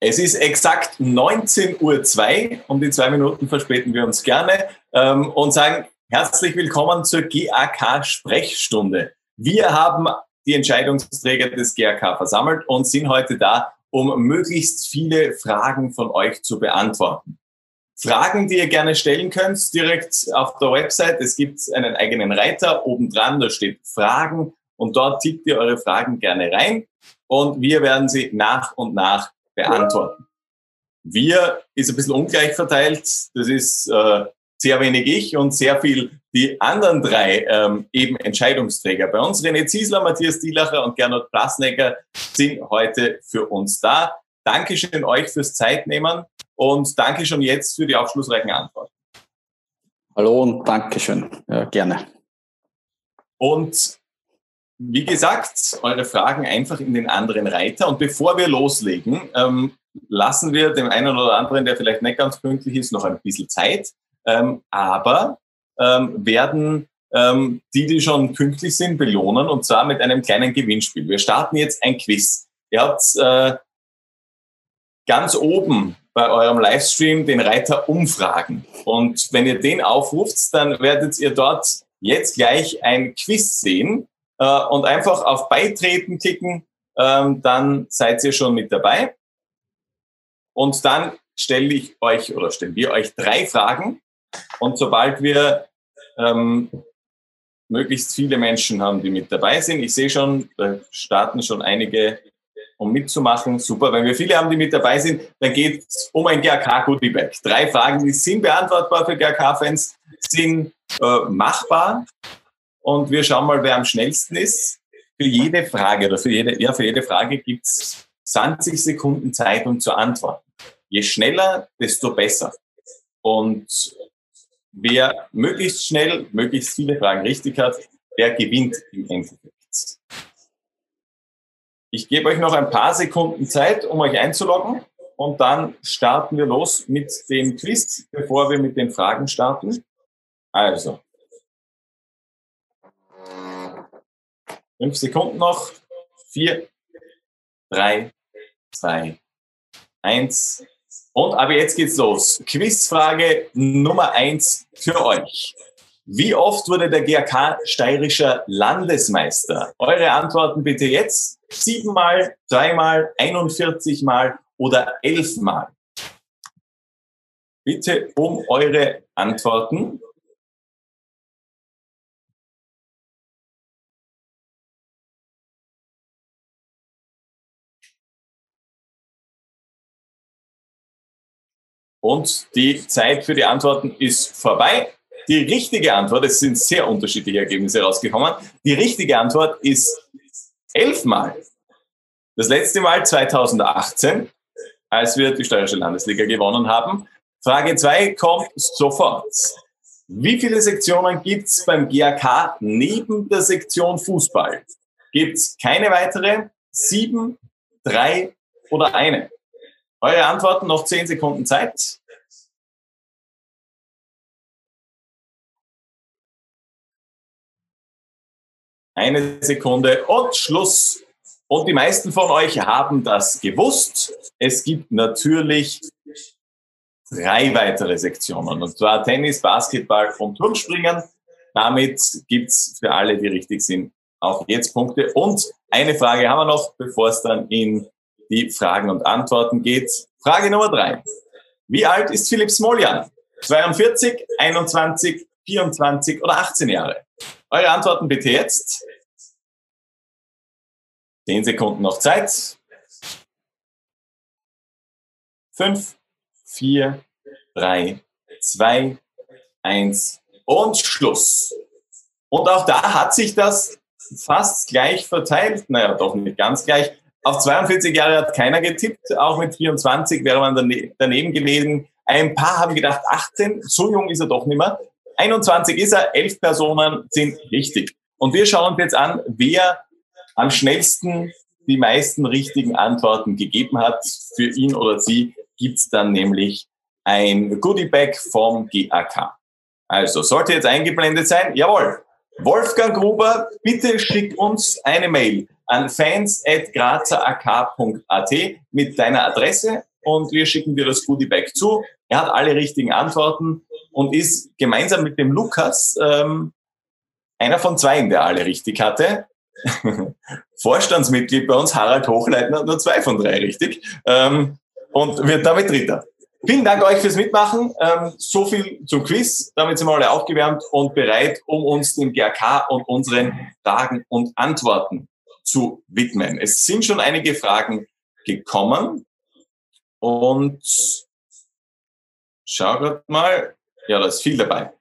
Es ist exakt 19.02 Uhr. Um die zwei Minuten verspäten wir uns gerne ähm, und sagen herzlich willkommen zur GAK-Sprechstunde. Wir haben die Entscheidungsträger des GAK versammelt und sind heute da, um möglichst viele Fragen von euch zu beantworten. Fragen, die ihr gerne stellen könnt, direkt auf der Website. Es gibt einen eigenen Reiter oben dran, da steht Fragen und dort tippt ihr eure Fragen gerne rein und wir werden sie nach und nach beantworten. Wir ist ein bisschen ungleich verteilt. Das ist äh, sehr wenig ich und sehr viel die anderen drei ähm, eben Entscheidungsträger. Bei uns René Ziesler, Matthias Dielacher und Gernot Plasnecker sind heute für uns da. Dankeschön euch fürs Zeitnehmen und danke schon jetzt für die aufschlussreichen Antworten. Hallo und Dankeschön. Ja, gerne. Und wie gesagt, eure Fragen einfach in den anderen Reiter. Und bevor wir loslegen, ähm, lassen wir dem einen oder anderen, der vielleicht nicht ganz pünktlich ist, noch ein bisschen Zeit. Ähm, aber ähm, werden ähm, die, die schon pünktlich sind, belohnen und zwar mit einem kleinen Gewinnspiel. Wir starten jetzt ein Quiz. Ihr habt äh, ganz oben bei eurem Livestream den Reiter Umfragen. Und wenn ihr den aufruft, dann werdet ihr dort jetzt gleich ein Quiz sehen äh, und einfach auf Beitreten klicken, ähm, dann seid ihr schon mit dabei. Und dann stelle ich euch oder stellen wir euch drei Fragen. Und sobald wir ähm, möglichst viele Menschen haben, die mit dabei sind, ich sehe schon, da starten schon einige, um mitzumachen. Super, wenn wir viele haben, die mit dabei sind, dann geht es um ein GRK-Goodie-Bag. Drei Fragen, die sind beantwortbar für GRK-Fans, sind äh, machbar und wir schauen mal, wer am schnellsten ist. Für jede Frage oder für jede, ja, für jede Frage gibt es 20 Sekunden Zeit, um zu antworten. Je schneller, desto besser. Und wer möglichst schnell, möglichst viele Fragen richtig hat, der gewinnt im Endeffekt. Ich gebe euch noch ein paar Sekunden Zeit, um euch einzuloggen. Und dann starten wir los mit dem Quiz, bevor wir mit den Fragen starten. Also, Fünf Sekunden noch. Vier, drei, zwei, eins. Und aber jetzt geht's los. Quizfrage Nummer eins für euch. Wie oft wurde der GAK steirischer Landesmeister? Eure Antworten bitte jetzt. Siebenmal, dreimal, 41 Mal oder elfmal. Bitte um eure Antworten. Und die Zeit für die Antworten ist vorbei. Die richtige Antwort, es sind sehr unterschiedliche Ergebnisse rausgekommen. Die richtige Antwort ist elfmal. Das letzte Mal 2018, als wir die Steuerische Landesliga gewonnen haben. Frage 2 kommt sofort. Wie viele Sektionen gibt es beim GAK neben der Sektion Fußball? Gibt es keine weitere? Sieben, drei oder eine? Eure Antworten noch zehn Sekunden Zeit. Eine Sekunde und Schluss. Und die meisten von euch haben das gewusst. Es gibt natürlich drei weitere Sektionen. Und zwar Tennis, Basketball und Turmspringen. Damit gibt's für alle, die richtig sind, auch jetzt Punkte. Und eine Frage haben wir noch, bevor es dann in die Fragen und Antworten geht. Frage Nummer drei. Wie alt ist Philipp Smoljan? 42, 21, 24 oder 18 Jahre? Eure Antworten bitte jetzt. Zehn Sekunden noch Zeit. Fünf, vier, drei, zwei, eins und Schluss. Und auch da hat sich das fast gleich verteilt. Naja, doch nicht ganz gleich. Auf 42 Jahre hat keiner getippt, auch mit 24 wäre man daneben gewesen. Ein paar haben gedacht, 18, so jung ist er doch nicht mehr. 21 ist er, 11 Personen sind richtig. Und wir schauen uns jetzt an, wer am schnellsten die meisten richtigen Antworten gegeben hat. Für ihn oder sie gibt's dann nämlich ein Goodie-Bag vom GAK. Also, sollte jetzt eingeblendet sein, jawohl. Wolfgang Gruber, bitte schick uns eine Mail an fans.grazerak.at mit deiner Adresse und wir schicken dir das Goodie Bag zu. Er hat alle richtigen Antworten und ist gemeinsam mit dem Lukas ähm, einer von zwei, der alle richtig hatte. Vorstandsmitglied bei uns, Harald Hochleitner, nur zwei von drei richtig. Ähm, und wird damit Dritter. Vielen Dank euch fürs Mitmachen. Ähm, so viel zum Quiz. Damit sind wir alle aufgewärmt und bereit, um uns dem GRK und unseren Fragen und Antworten zu widmen. Es sind schon einige Fragen gekommen. Und schau grad mal. Ja, da ist viel dabei.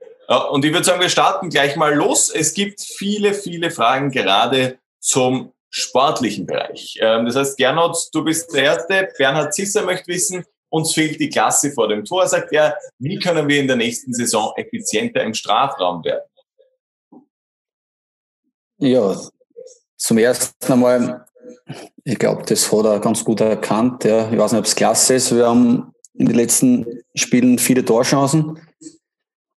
Und ich würde sagen, wir starten gleich mal los. Es gibt viele, viele Fragen gerade zum sportlichen Bereich. Ähm, das heißt, Gernot, du bist der Erste. Bernhard Zisser möchte wissen, uns fehlt die Klasse vor dem Tor, sagt er. Wie können wir in der nächsten Saison effizienter im Strafraum werden? Ja, zum ersten einmal ich glaube, das hat er ganz gut erkannt. Ja. Ich weiß nicht, ob es klasse ist. Wir haben in den letzten Spielen viele Torchancen,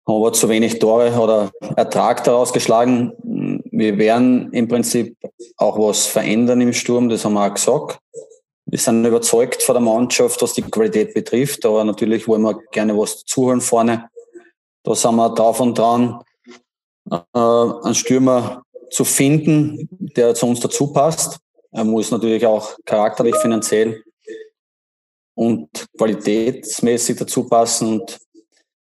aber zu wenig Tore oder Ertrag daraus geschlagen. Wir werden im Prinzip auch was verändern im Sturm, das haben wir auch gesagt. Wir sind überzeugt von der Mannschaft, was die Qualität betrifft, aber natürlich wollen wir gerne was zuhören vorne. Da sind wir drauf und dran, äh, einen Stürmer zu finden, der zu uns dazu passt. Er muss natürlich auch charakterlich, finanziell und qualitätsmäßig dazu passen. Und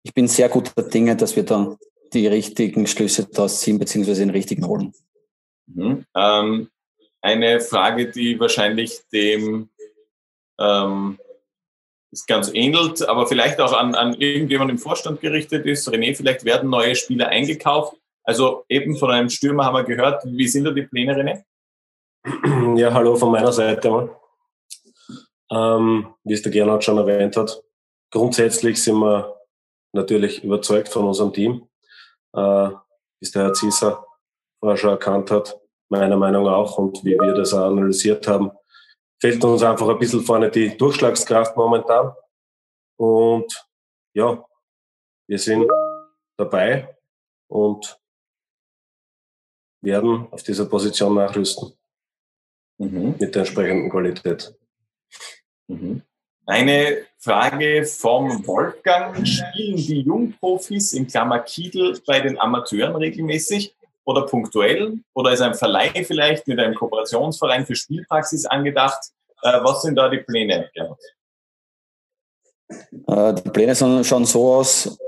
ich bin sehr guter Dinge, dass wir da die richtigen Schlüsse daraus ziehen, beziehungsweise den richtigen holen. Mhm. Ähm, eine Frage, die wahrscheinlich dem ähm, ist ganz ähnelt, aber vielleicht auch an, an irgendjemand im Vorstand gerichtet ist. René, vielleicht werden neue Spieler eingekauft. Also eben von einem Stürmer haben wir gehört. Wie sind da die Pläne, René? Ja, hallo von meiner Seite. Ähm, wie es der Gernot schon erwähnt hat, grundsätzlich sind wir natürlich überzeugt von unserem Team. Äh, wie es der Herr Zieser vorher schon erkannt hat, meiner Meinung auch und wie wir das auch analysiert haben, fehlt uns einfach ein bisschen vorne die Durchschlagskraft momentan. Und ja, wir sind dabei und werden auf dieser Position nachrüsten mhm. mit der entsprechenden Qualität. Mhm. Eine Frage vom Wolfgang. Spielen die Jungprofis in Klammer Kiedel bei den Amateuren regelmäßig oder punktuell? Oder ist ein Verleih vielleicht mit einem Kooperationsverein für Spielpraxis angedacht? Äh, was sind da die Pläne? Äh, die Pläne sehen schon so aus,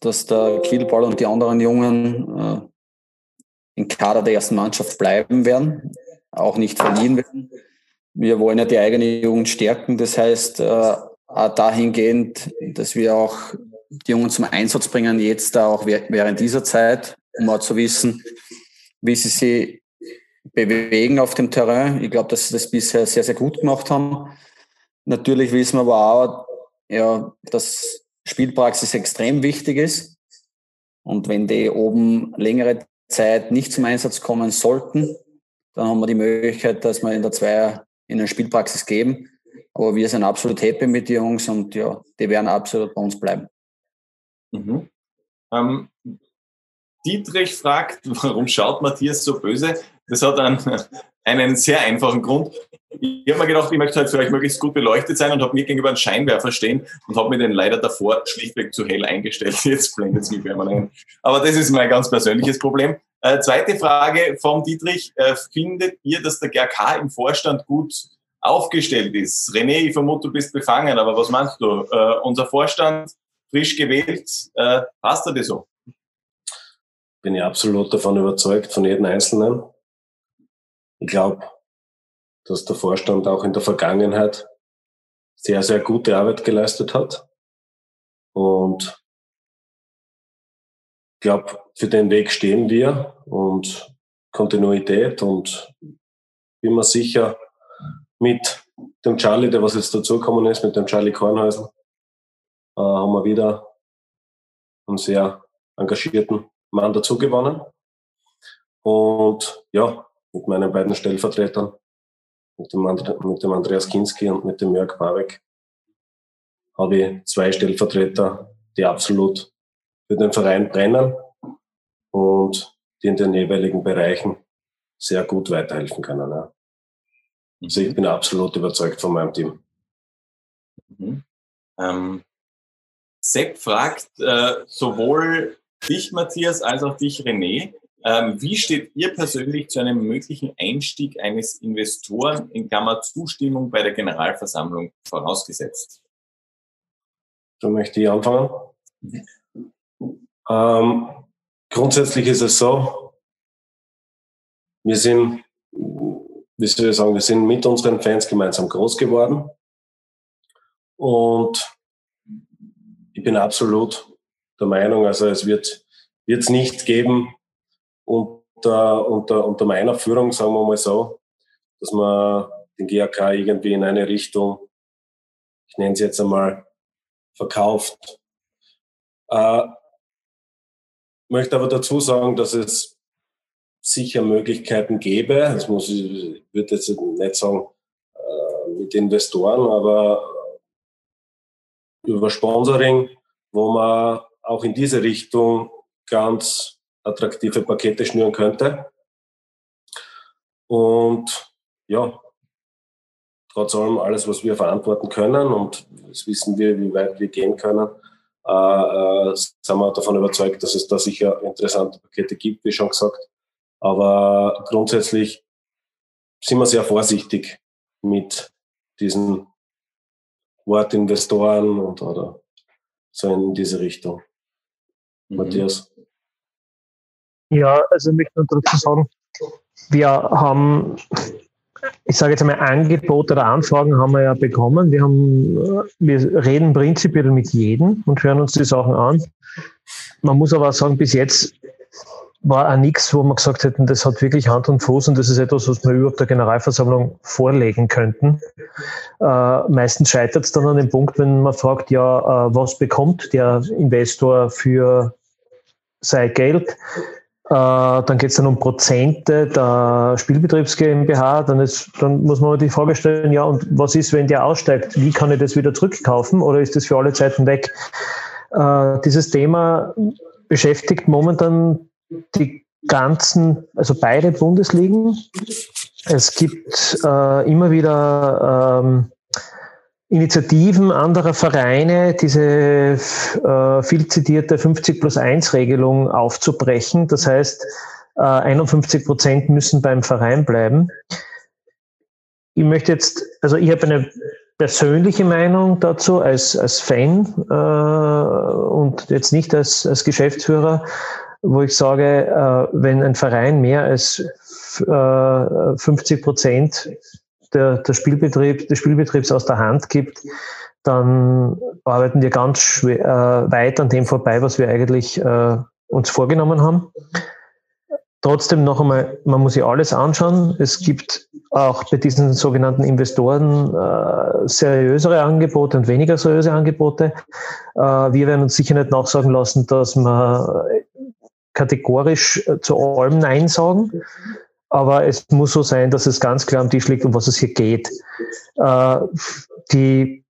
dass der Kielball und die anderen Jungen äh, im Kader der ersten Mannschaft bleiben werden auch nicht verlieren werden. Wir wollen ja die eigene Jugend stärken. Das heißt, äh, dahingehend, dass wir auch die Jungen zum Einsatz bringen, jetzt auch während dieser Zeit, um auch zu wissen, wie sie sich bewegen auf dem Terrain. Ich glaube, dass sie das bisher sehr, sehr gut gemacht haben. Natürlich wissen wir aber auch, ja, dass Spielpraxis extrem wichtig ist. Und wenn die oben längere Zeit nicht zum Einsatz kommen sollten, dann haben wir die Möglichkeit, dass wir in der Zweier in eine Spielpraxis geben. Aber wir sind absolut happy mit den Jungs und ja, die werden absolut bei uns bleiben. Mhm. Ähm, Dietrich fragt, warum schaut Matthias so böse? Das hat einen, einen sehr einfachen Grund. Ich habe mir gedacht, ich möchte halt vielleicht möglichst gut beleuchtet sein und habe mir gegenüber einen Scheinwerfer stehen und habe mir den leider davor schlichtweg zu hell eingestellt. Jetzt blendet es mich permanent. Aber das ist mein ganz persönliches Problem. Äh, zweite Frage vom Dietrich. Äh, findet ihr, dass der GRK im Vorstand gut aufgestellt ist? René, ich vermute, du bist befangen, aber was meinst du? Äh, unser Vorstand, frisch gewählt, äh, passt er dir so? Bin ich absolut davon überzeugt, von jedem Einzelnen. Ich glaube, dass der Vorstand auch in der Vergangenheit sehr, sehr gute Arbeit geleistet hat. Und ich glaube, für den Weg stehen wir und Kontinuität und bin mir sicher, mit dem Charlie, der was jetzt dazugekommen ist, mit dem Charlie Kornhäusl, äh, haben wir wieder einen sehr engagierten Mann dazu gewonnen. Und ja, mit meinen beiden Stellvertretern, mit dem, And mit dem Andreas Kinski und mit dem Jörg Barek, habe ich zwei Stellvertreter, die absolut für den Verein brennen und die in den jeweiligen Bereichen sehr gut weiterhelfen können. Ja. Also ich bin absolut überzeugt von meinem Team. Mhm. Ähm, Sepp fragt äh, sowohl dich, Matthias, als auch dich, René. Ähm, wie steht ihr persönlich zu einem möglichen Einstieg eines Investoren in Klammer Zustimmung bei der Generalversammlung vorausgesetzt? Da möchte ich anfangen. Ähm, grundsätzlich ist es so, wir sind, wie soll ich sagen, wir sind mit unseren Fans gemeinsam groß geworden. Und ich bin absolut der Meinung, also es wird es nicht geben unter, unter, unter meiner Führung, sagen wir mal so, dass man den GAK irgendwie in eine Richtung, ich nenne es jetzt einmal, verkauft. Äh, möchte aber dazu sagen, dass es sicher Möglichkeiten gäbe. Das muss ich, würde jetzt nicht sagen äh, mit Investoren, aber über Sponsoring, wo man auch in diese Richtung ganz attraktive Pakete schnüren könnte. Und ja, trotz allem alles, was wir verantworten können und das wissen wir, wie weit wir gehen können, äh, äh, sind wir davon überzeugt, dass es da sicher interessante Pakete gibt, wie schon gesagt. Aber grundsätzlich sind wir sehr vorsichtig mit diesen Wortinvestoren und oder so in diese Richtung. Mhm. Matthias? Ja, also ich möchte nur dazu sagen, wir haben, ich sage jetzt einmal, Angebote oder Anfragen haben wir ja bekommen. Wir, haben, wir reden prinzipiell mit jedem und hören uns die Sachen an. Man muss aber sagen, bis jetzt war auch nichts, wo wir gesagt hätten, das hat wirklich Hand und Fuß und das ist etwas, was wir überhaupt der Generalversammlung vorlegen könnten. Äh, meistens scheitert es dann an dem Punkt, wenn man fragt, ja, äh, was bekommt der Investor für sein Geld? Äh, dann geht es dann um Prozente der Spielbetriebs GmbH. Dann, ist, dann muss man die Frage stellen, ja, und was ist, wenn der aussteigt? Wie kann ich das wieder zurückkaufen oder ist das für alle Zeiten weg? Äh, dieses Thema beschäftigt momentan die ganzen, also beide Bundesligen. Es gibt äh, immer wieder ähm, Initiativen anderer Vereine, diese äh, viel zitierte 50 plus 1 Regelung aufzubrechen. Das heißt, äh, 51 Prozent müssen beim Verein bleiben. Ich möchte jetzt, also ich habe eine persönliche Meinung dazu als, als Fan äh, und jetzt nicht als, als Geschäftsführer wo ich sage, äh, wenn ein Verein mehr als 50 äh, Prozent der, der Spielbetrieb, des Spielbetriebs aus der Hand gibt, dann arbeiten wir ganz schwer, äh, weit an dem vorbei, was wir eigentlich äh, uns vorgenommen haben. Trotzdem noch einmal, man muss sich alles anschauen. Es gibt auch bei diesen sogenannten Investoren äh, seriösere Angebote und weniger seriöse Angebote. Äh, wir werden uns sicher nicht nachsagen lassen, dass man kategorisch äh, zu allem Nein sagen. Aber es muss so sein, dass es ganz klar am Tisch liegt, um was es hier geht. Äh, die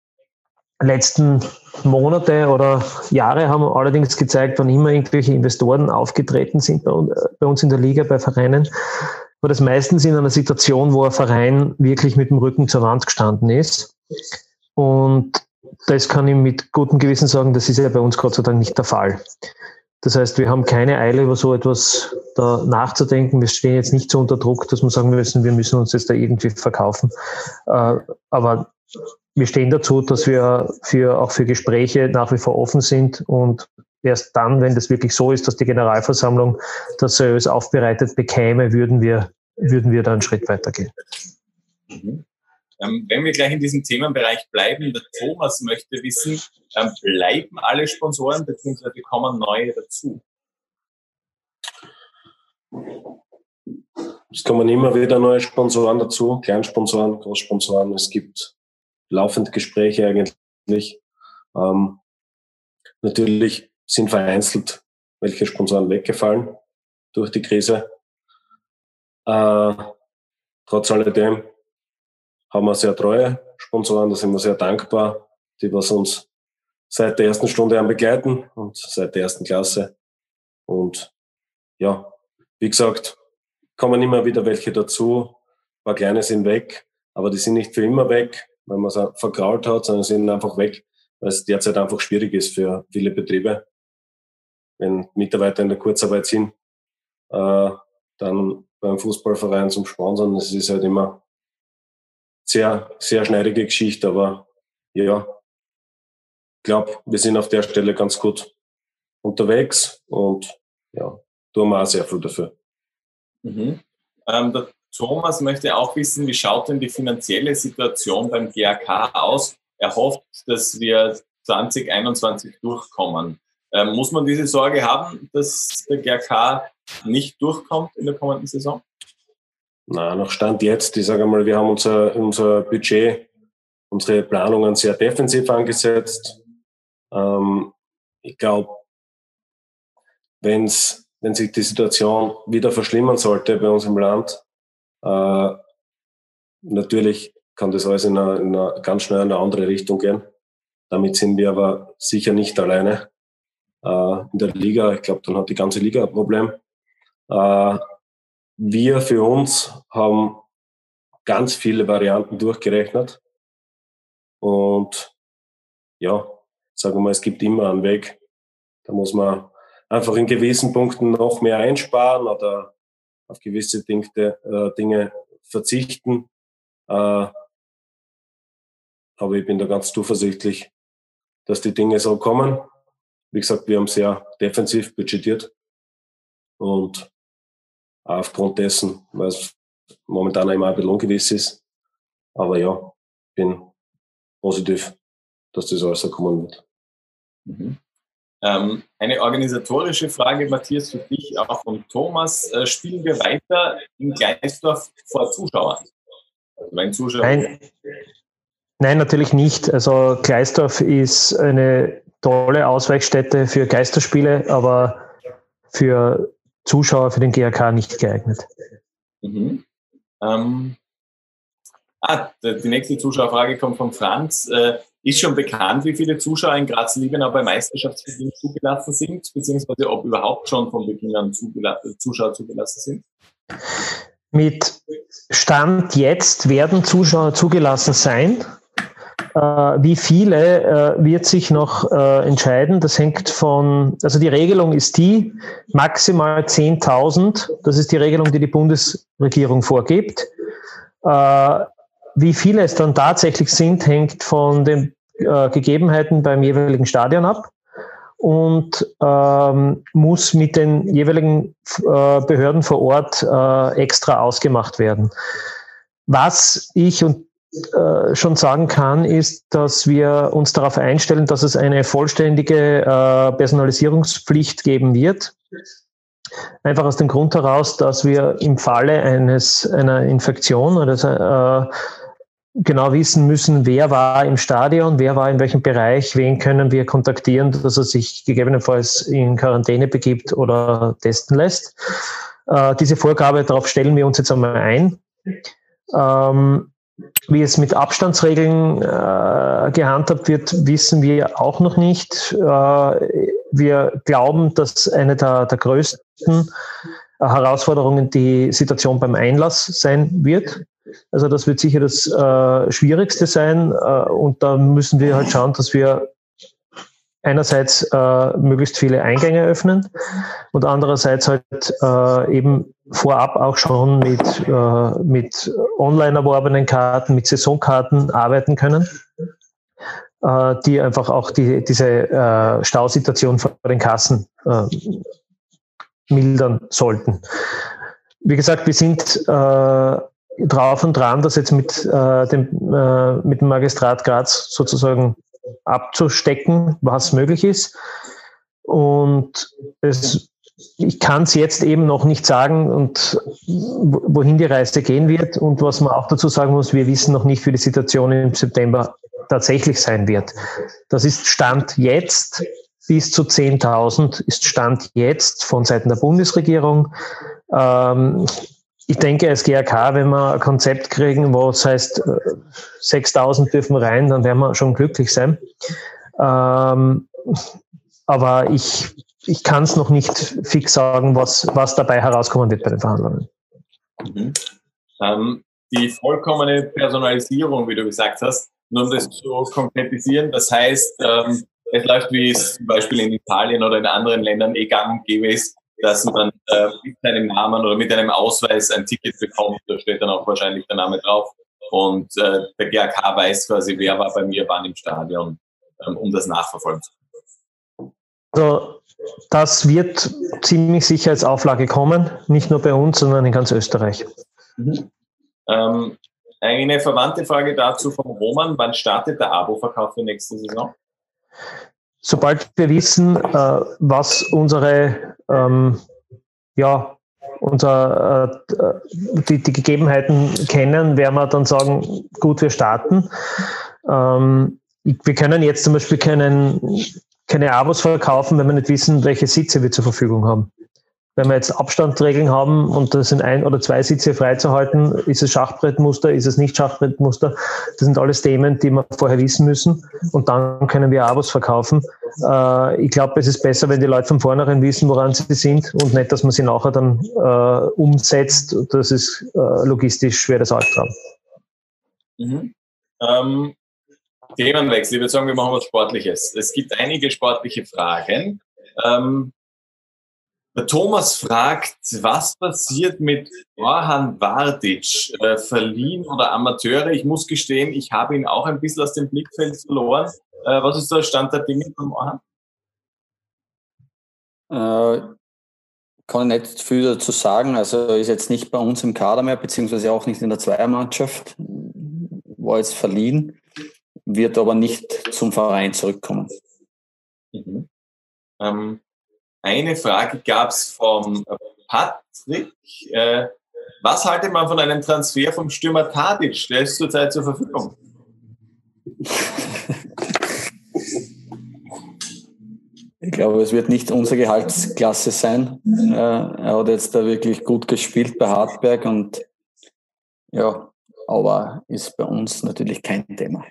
letzten Monate oder Jahre haben allerdings gezeigt, wann immer irgendwelche Investoren aufgetreten sind bei uns in der Liga, bei Vereinen, war das meistens in einer Situation, wo ein Verein wirklich mit dem Rücken zur Wand gestanden ist. Und das kann ich mit gutem Gewissen sagen, das ist ja bei uns Gott sei Dank nicht der Fall. Das heißt, wir haben keine Eile, über so etwas da nachzudenken. Wir stehen jetzt nicht so unter Druck, dass wir sagen müssen, wir müssen uns jetzt da irgendwie verkaufen. Äh, aber wir stehen dazu, dass wir für, auch für Gespräche nach wie vor offen sind und erst dann, wenn das wirklich so ist, dass die Generalversammlung das seriös aufbereitet bekäme, würden wir, würden wir da einen Schritt weitergehen. Mhm. Ähm, wenn wir gleich in diesem Themenbereich bleiben, der Thomas möchte wissen, ähm, bleiben alle Sponsoren bzw. kommen neue dazu? Es kommen immer wieder neue Sponsoren dazu, Kleinsponsoren, Großsponsoren. Es gibt laufende Gespräche eigentlich. Ähm, natürlich sind vereinzelt welche Sponsoren weggefallen durch die Krise. Äh, trotz alledem haben wir sehr treue Sponsoren, da sind wir sehr dankbar, die was uns seit der ersten Stunde an begleiten und seit der ersten Klasse. Und ja, wie gesagt, kommen immer wieder welche dazu. Ein paar kleine sind weg, aber die sind nicht für immer weg, weil man es vergrault hat, sondern sind einfach weg, weil es derzeit einfach schwierig ist für viele Betriebe. Wenn Mitarbeiter in der Kurzarbeit sind, äh, dann beim Fußballverein zum Sponsern, das ist halt immer sehr, sehr schneidige Geschichte, aber ja, ich glaube, wir sind auf der Stelle ganz gut unterwegs und ja, tun wir auch sehr viel dafür. Mhm. Ähm, der Thomas möchte auch wissen, wie schaut denn die finanzielle Situation beim GAK aus? Er hofft, dass wir 2021 durchkommen. Ähm, muss man diese Sorge haben, dass der GAK nicht durchkommt in der kommenden Saison? Na, noch Stand jetzt, ich sage mal, wir haben unser, unser Budget, unsere Planungen sehr defensiv angesetzt. Ähm, ich glaube, wenn's, wenn sich die Situation wieder verschlimmern sollte bei uns im Land, äh, natürlich kann das alles in eine, in eine, ganz schnell in eine andere Richtung gehen. Damit sind wir aber sicher nicht alleine äh, in der Liga. Ich glaube, dann hat die ganze Liga ein Problem. Äh, wir für uns haben ganz viele Varianten durchgerechnet. Und ja, sagen wir mal, es gibt immer einen Weg. Da muss man einfach in gewissen Punkten noch mehr einsparen oder auf gewisse Dinge, äh, Dinge verzichten. Äh, aber ich bin da ganz zuversichtlich, dass die Dinge so kommen. Wie gesagt, wir haben sehr defensiv budgetiert und aufgrund dessen, weil es momentan immer ein bisschen ungewiss ist. Aber ja, bin positiv, dass das alles so kommen wird. Mhm. Ähm, eine organisatorische Frage, Matthias, für dich auch von Thomas. Äh, spielen wir weiter in Gleisdorf vor Zuschauern? Also mein Zuschauer. Nein. Nein, natürlich nicht. Also Gleisdorf ist eine tolle Ausweichstätte für Geisterspiele, aber für Zuschauer für den GRK nicht geeignet. Mhm. Ähm, ah, die nächste Zuschauerfrage kommt von Franz. Äh, ist schon bekannt, wie viele Zuschauer in Graz-Liebenau bei Meisterschaftsbeginn zugelassen sind, beziehungsweise ob überhaupt schon von Beginn an Zuschauer zugelassen sind? Mit Stand jetzt werden Zuschauer zugelassen sein. Äh, wie viele äh, wird sich noch äh, entscheiden? Das hängt von, also die Regelung ist die, maximal 10.000. Das ist die Regelung, die die Bundesregierung vorgibt. Wie viele es dann tatsächlich sind, hängt von den Gegebenheiten beim jeweiligen Stadion ab und ähm, muss mit den jeweiligen Behörden vor Ort extra ausgemacht werden. Was ich und äh, schon sagen kann, ist, dass wir uns darauf einstellen, dass es eine vollständige äh, Personalisierungspflicht geben wird. Einfach aus dem Grund heraus, dass wir im Falle eines einer Infektion oder äh, genau wissen müssen, wer war im Stadion, wer war in welchem Bereich, wen können wir kontaktieren, dass er sich gegebenenfalls in Quarantäne begibt oder testen lässt. Äh, diese Vorgabe, darauf stellen wir uns jetzt einmal ein. Ähm, wie es mit Abstandsregeln äh, gehandhabt wird, wissen wir auch noch nicht. Äh, wir glauben, dass eine der, der größten Herausforderungen die Situation beim Einlass sein wird. Also das wird sicher das äh, Schwierigste sein. Äh, und da müssen wir halt schauen, dass wir einerseits äh, möglichst viele Eingänge öffnen und andererseits halt äh, eben vorab auch schon mit, äh, mit online erworbenen Karten, mit Saisonkarten arbeiten können, äh, die einfach auch die, diese äh, Stausituation vor den Kassen äh, mildern sollten. Wie gesagt, wir sind äh, drauf und dran, das jetzt mit, äh, dem, mit dem Magistrat Graz sozusagen abzustecken, was möglich ist. Und es, ich kann es jetzt eben noch nicht sagen und wohin die Reise gehen wird. Und was man auch dazu sagen muss, wir wissen noch nicht, wie die Situation im September tatsächlich sein wird. Das ist Stand jetzt. Bis zu 10.000 ist Stand jetzt von Seiten der Bundesregierung. Ähm, ich denke, als GRK, wenn wir ein Konzept kriegen, wo es heißt, 6000 äh, dürfen rein, dann werden wir schon glücklich sein. Ähm, aber ich, ich kann es noch nicht fix sagen, was, was dabei herauskommen wird bei den Verhandlungen. Mhm. Ähm, die vollkommene Personalisierung, wie du gesagt hast, nur um das zu konkretisieren. Das heißt, ähm, es läuft, wie es zum Beispiel in Italien oder in anderen Ländern eh gang und gäbe ist, dass man äh, mit seinem Namen oder mit einem Ausweis ein Ticket bekommt. Da steht dann auch wahrscheinlich der Name drauf. Und äh, der GAK weiß quasi, wer war bei mir wann im Stadion, ähm, um das nachverfolgen zu können. Also das wird ziemlich sicher als Auflage kommen, nicht nur bei uns, sondern in ganz Österreich. Mhm. Ähm, eine verwandte Frage dazu vom Roman. Wann startet der Abo-Verkauf für nächste Saison? Sobald wir wissen, äh, was unsere, ähm, ja, unser, äh, die, die, Gegebenheiten kennen, werden wir dann sagen, gut, wir starten. Ähm, wir können jetzt zum Beispiel keinen, keine Abos verkaufen, wenn wir nicht wissen, welche Sitze wir zur Verfügung haben. Wenn wir jetzt Abstandsregeln haben und da sind ein oder zwei Sitze freizuhalten, ist es Schachbrettmuster, ist es nicht Schachbrettmuster? Das sind alles Themen, die wir vorher wissen müssen und dann können wir Abos verkaufen. Äh, ich glaube, es ist besser, wenn die Leute von vornherein wissen, woran sie sind und nicht, dass man sie nachher dann äh, umsetzt. Das ist äh, logistisch schwer, das Albtraum. Mhm. Ähm, Themenwechsel. Ich würde sagen, wir machen was Sportliches. Es gibt einige sportliche Fragen. Ähm, der Thomas fragt, was passiert mit Orhan Vardic, äh, verliehen oder Amateure? Ich muss gestehen, ich habe ihn auch ein bisschen aus dem Blickfeld verloren. Äh, was ist der Stand der Dinge von Orhan? Äh, kann ich nicht viel dazu sagen. Also ist jetzt nicht bei uns im Kader mehr, beziehungsweise auch nicht in der Zweiermannschaft. War jetzt verliehen, wird aber nicht zum Verein zurückkommen. Mhm. Ähm, eine Frage gab es vom Patrick. Äh, was haltet man von einem Transfer vom Stürmer Tadic? Der ist zurzeit zur Verfügung. Ich glaube, es wird nicht unsere Gehaltsklasse sein. Äh, er hat jetzt da wirklich gut gespielt bei Hartberg und ja, aber ist bei uns natürlich kein Thema.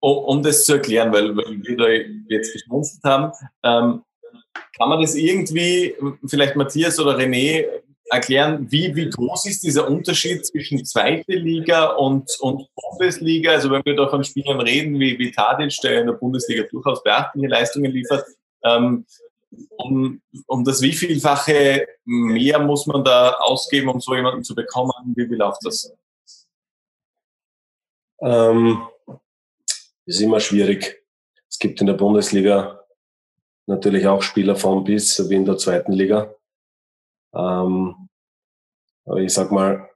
Um, um das zu erklären, weil, weil wir da jetzt geschmunzelt haben, ähm, kann man das irgendwie, vielleicht Matthias oder René, erklären, wie, wie groß ist dieser Unterschied zwischen zweite Liga und, und Bundesliga? Also wenn wir da von Spielern reden, wie, wie Tadic, der in der Bundesliga durchaus beachtliche Leistungen liefert, ähm, um, um das wievielfache mehr muss man da ausgeben, um so jemanden zu bekommen? Wie, wie läuft das? Ähm, ist immer schwierig. Es gibt in der Bundesliga natürlich auch Spieler von bis, wie in der zweiten Liga. Ähm, aber ich sag mal,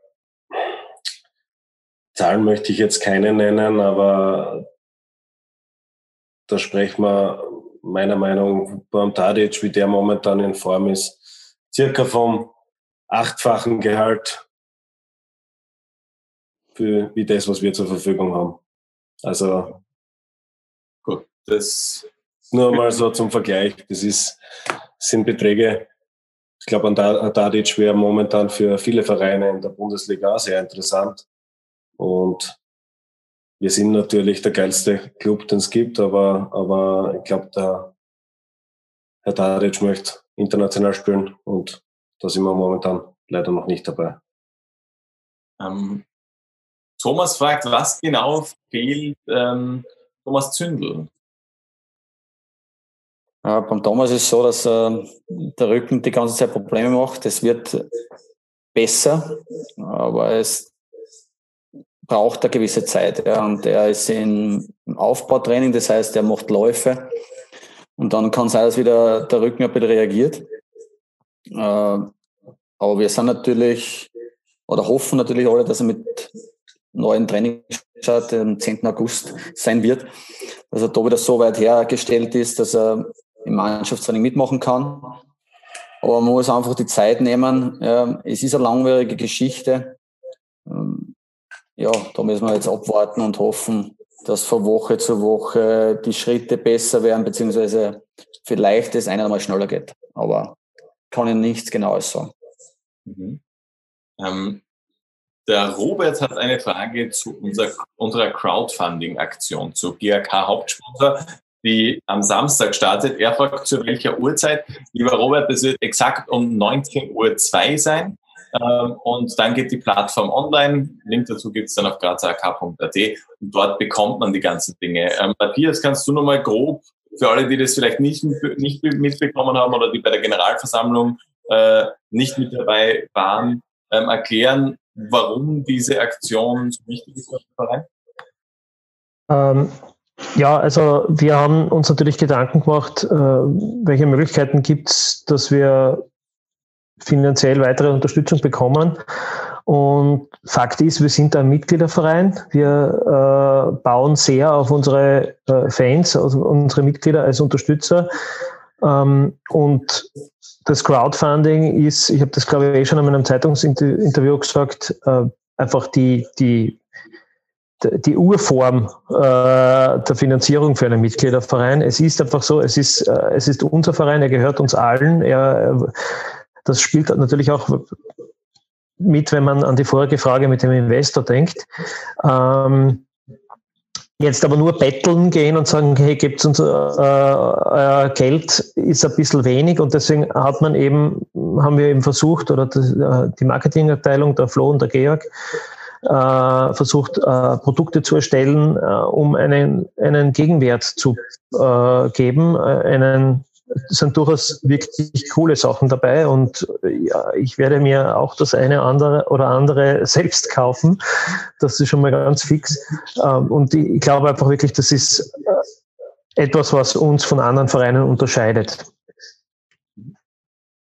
Zahlen möchte ich jetzt keine nennen, aber da sprechen wir meiner Meinung beim Tadic, wie der momentan in Form ist, circa vom achtfachen Gehalt für wie das, was wir zur Verfügung haben. Also das nur mal so zum Vergleich. Das ist, sind Beträge, ich glaube, an Tadic wäre momentan für viele Vereine in der Bundesliga sehr interessant. Und wir sind natürlich der geilste Club, den es gibt, aber, aber ich glaube, der Herr Tadic möchte international spielen und da sind wir momentan leider noch nicht dabei. Ähm, Thomas fragt, was genau fehlt ähm, Thomas Zündel? Ja, beim Thomas ist es so, dass äh, der Rücken die ganze Zeit Probleme macht. Es wird besser, aber es braucht eine gewisse Zeit. Ja. Und er ist im Aufbautraining, das heißt, er macht Läufe. Und dann kann sein, dass wieder der Rücken ein bisschen reagiert. Äh, aber wir sind natürlich, oder hoffen natürlich alle, dass er mit neuen Trainingsstart am 10. August sein wird, dass er da wieder so weit hergestellt ist, dass er im Mannschaftstraining mitmachen kann. Aber man muss einfach die Zeit nehmen. Es ist eine langwierige Geschichte. Ähm, ja, da müssen wir jetzt abwarten und hoffen, dass von Woche zu Woche die Schritte besser werden, beziehungsweise vielleicht es einer mal schneller geht. Aber kann ich nichts Genaues sagen. Mhm. Ähm, der Robert hat eine Frage zu unserer, unserer Crowdfunding-Aktion, zu GRK Hauptsponsor die am Samstag startet. Er fragt, zu welcher Uhrzeit. Lieber Robert, das wird exakt um 19.02 Uhr sein. Ähm, und dann geht die Plattform online. Link dazu gibt es dann auf grazak.at und dort bekommt man die ganzen Dinge. Ähm, Matthias, kannst du nochmal grob für alle, die das vielleicht nicht, nicht mitbekommen haben oder die bei der Generalversammlung äh, nicht mit dabei waren, ähm, erklären, warum diese Aktion so wichtig ist für den Verein? Ja, also wir haben uns natürlich Gedanken gemacht, äh, welche Möglichkeiten gibt es, dass wir finanziell weitere Unterstützung bekommen. Und Fakt ist, wir sind ein Mitgliederverein. Wir äh, bauen sehr auf unsere äh, Fans, also unsere Mitglieder als Unterstützer. Ähm, und das Crowdfunding ist, ich habe das glaube ich eh schon in meinem Zeitungsinterview gesagt, äh, einfach die, die, die Urform äh, der Finanzierung für einen Mitgliederverein. Es ist einfach so, es ist, äh, es ist unser Verein, er gehört uns allen. Er, das spielt natürlich auch mit, wenn man an die vorige Frage mit dem Investor denkt. Ähm, jetzt aber nur betteln gehen und sagen, hey, gebt uns äh, äh, Geld, ist ein bisschen wenig und deswegen hat man eben, haben wir eben versucht, oder äh, die Marketingabteilung, der Flo und der Georg, äh, versucht, äh, Produkte zu erstellen, äh, um einen, einen Gegenwert zu geben, einen sind durchaus wirklich coole Sachen dabei und ja, ich werde mir auch das eine andere oder andere selbst kaufen. Das ist schon mal ganz fix. Ähm, und ich glaube einfach wirklich, das ist äh, etwas, was uns von anderen Vereinen unterscheidet.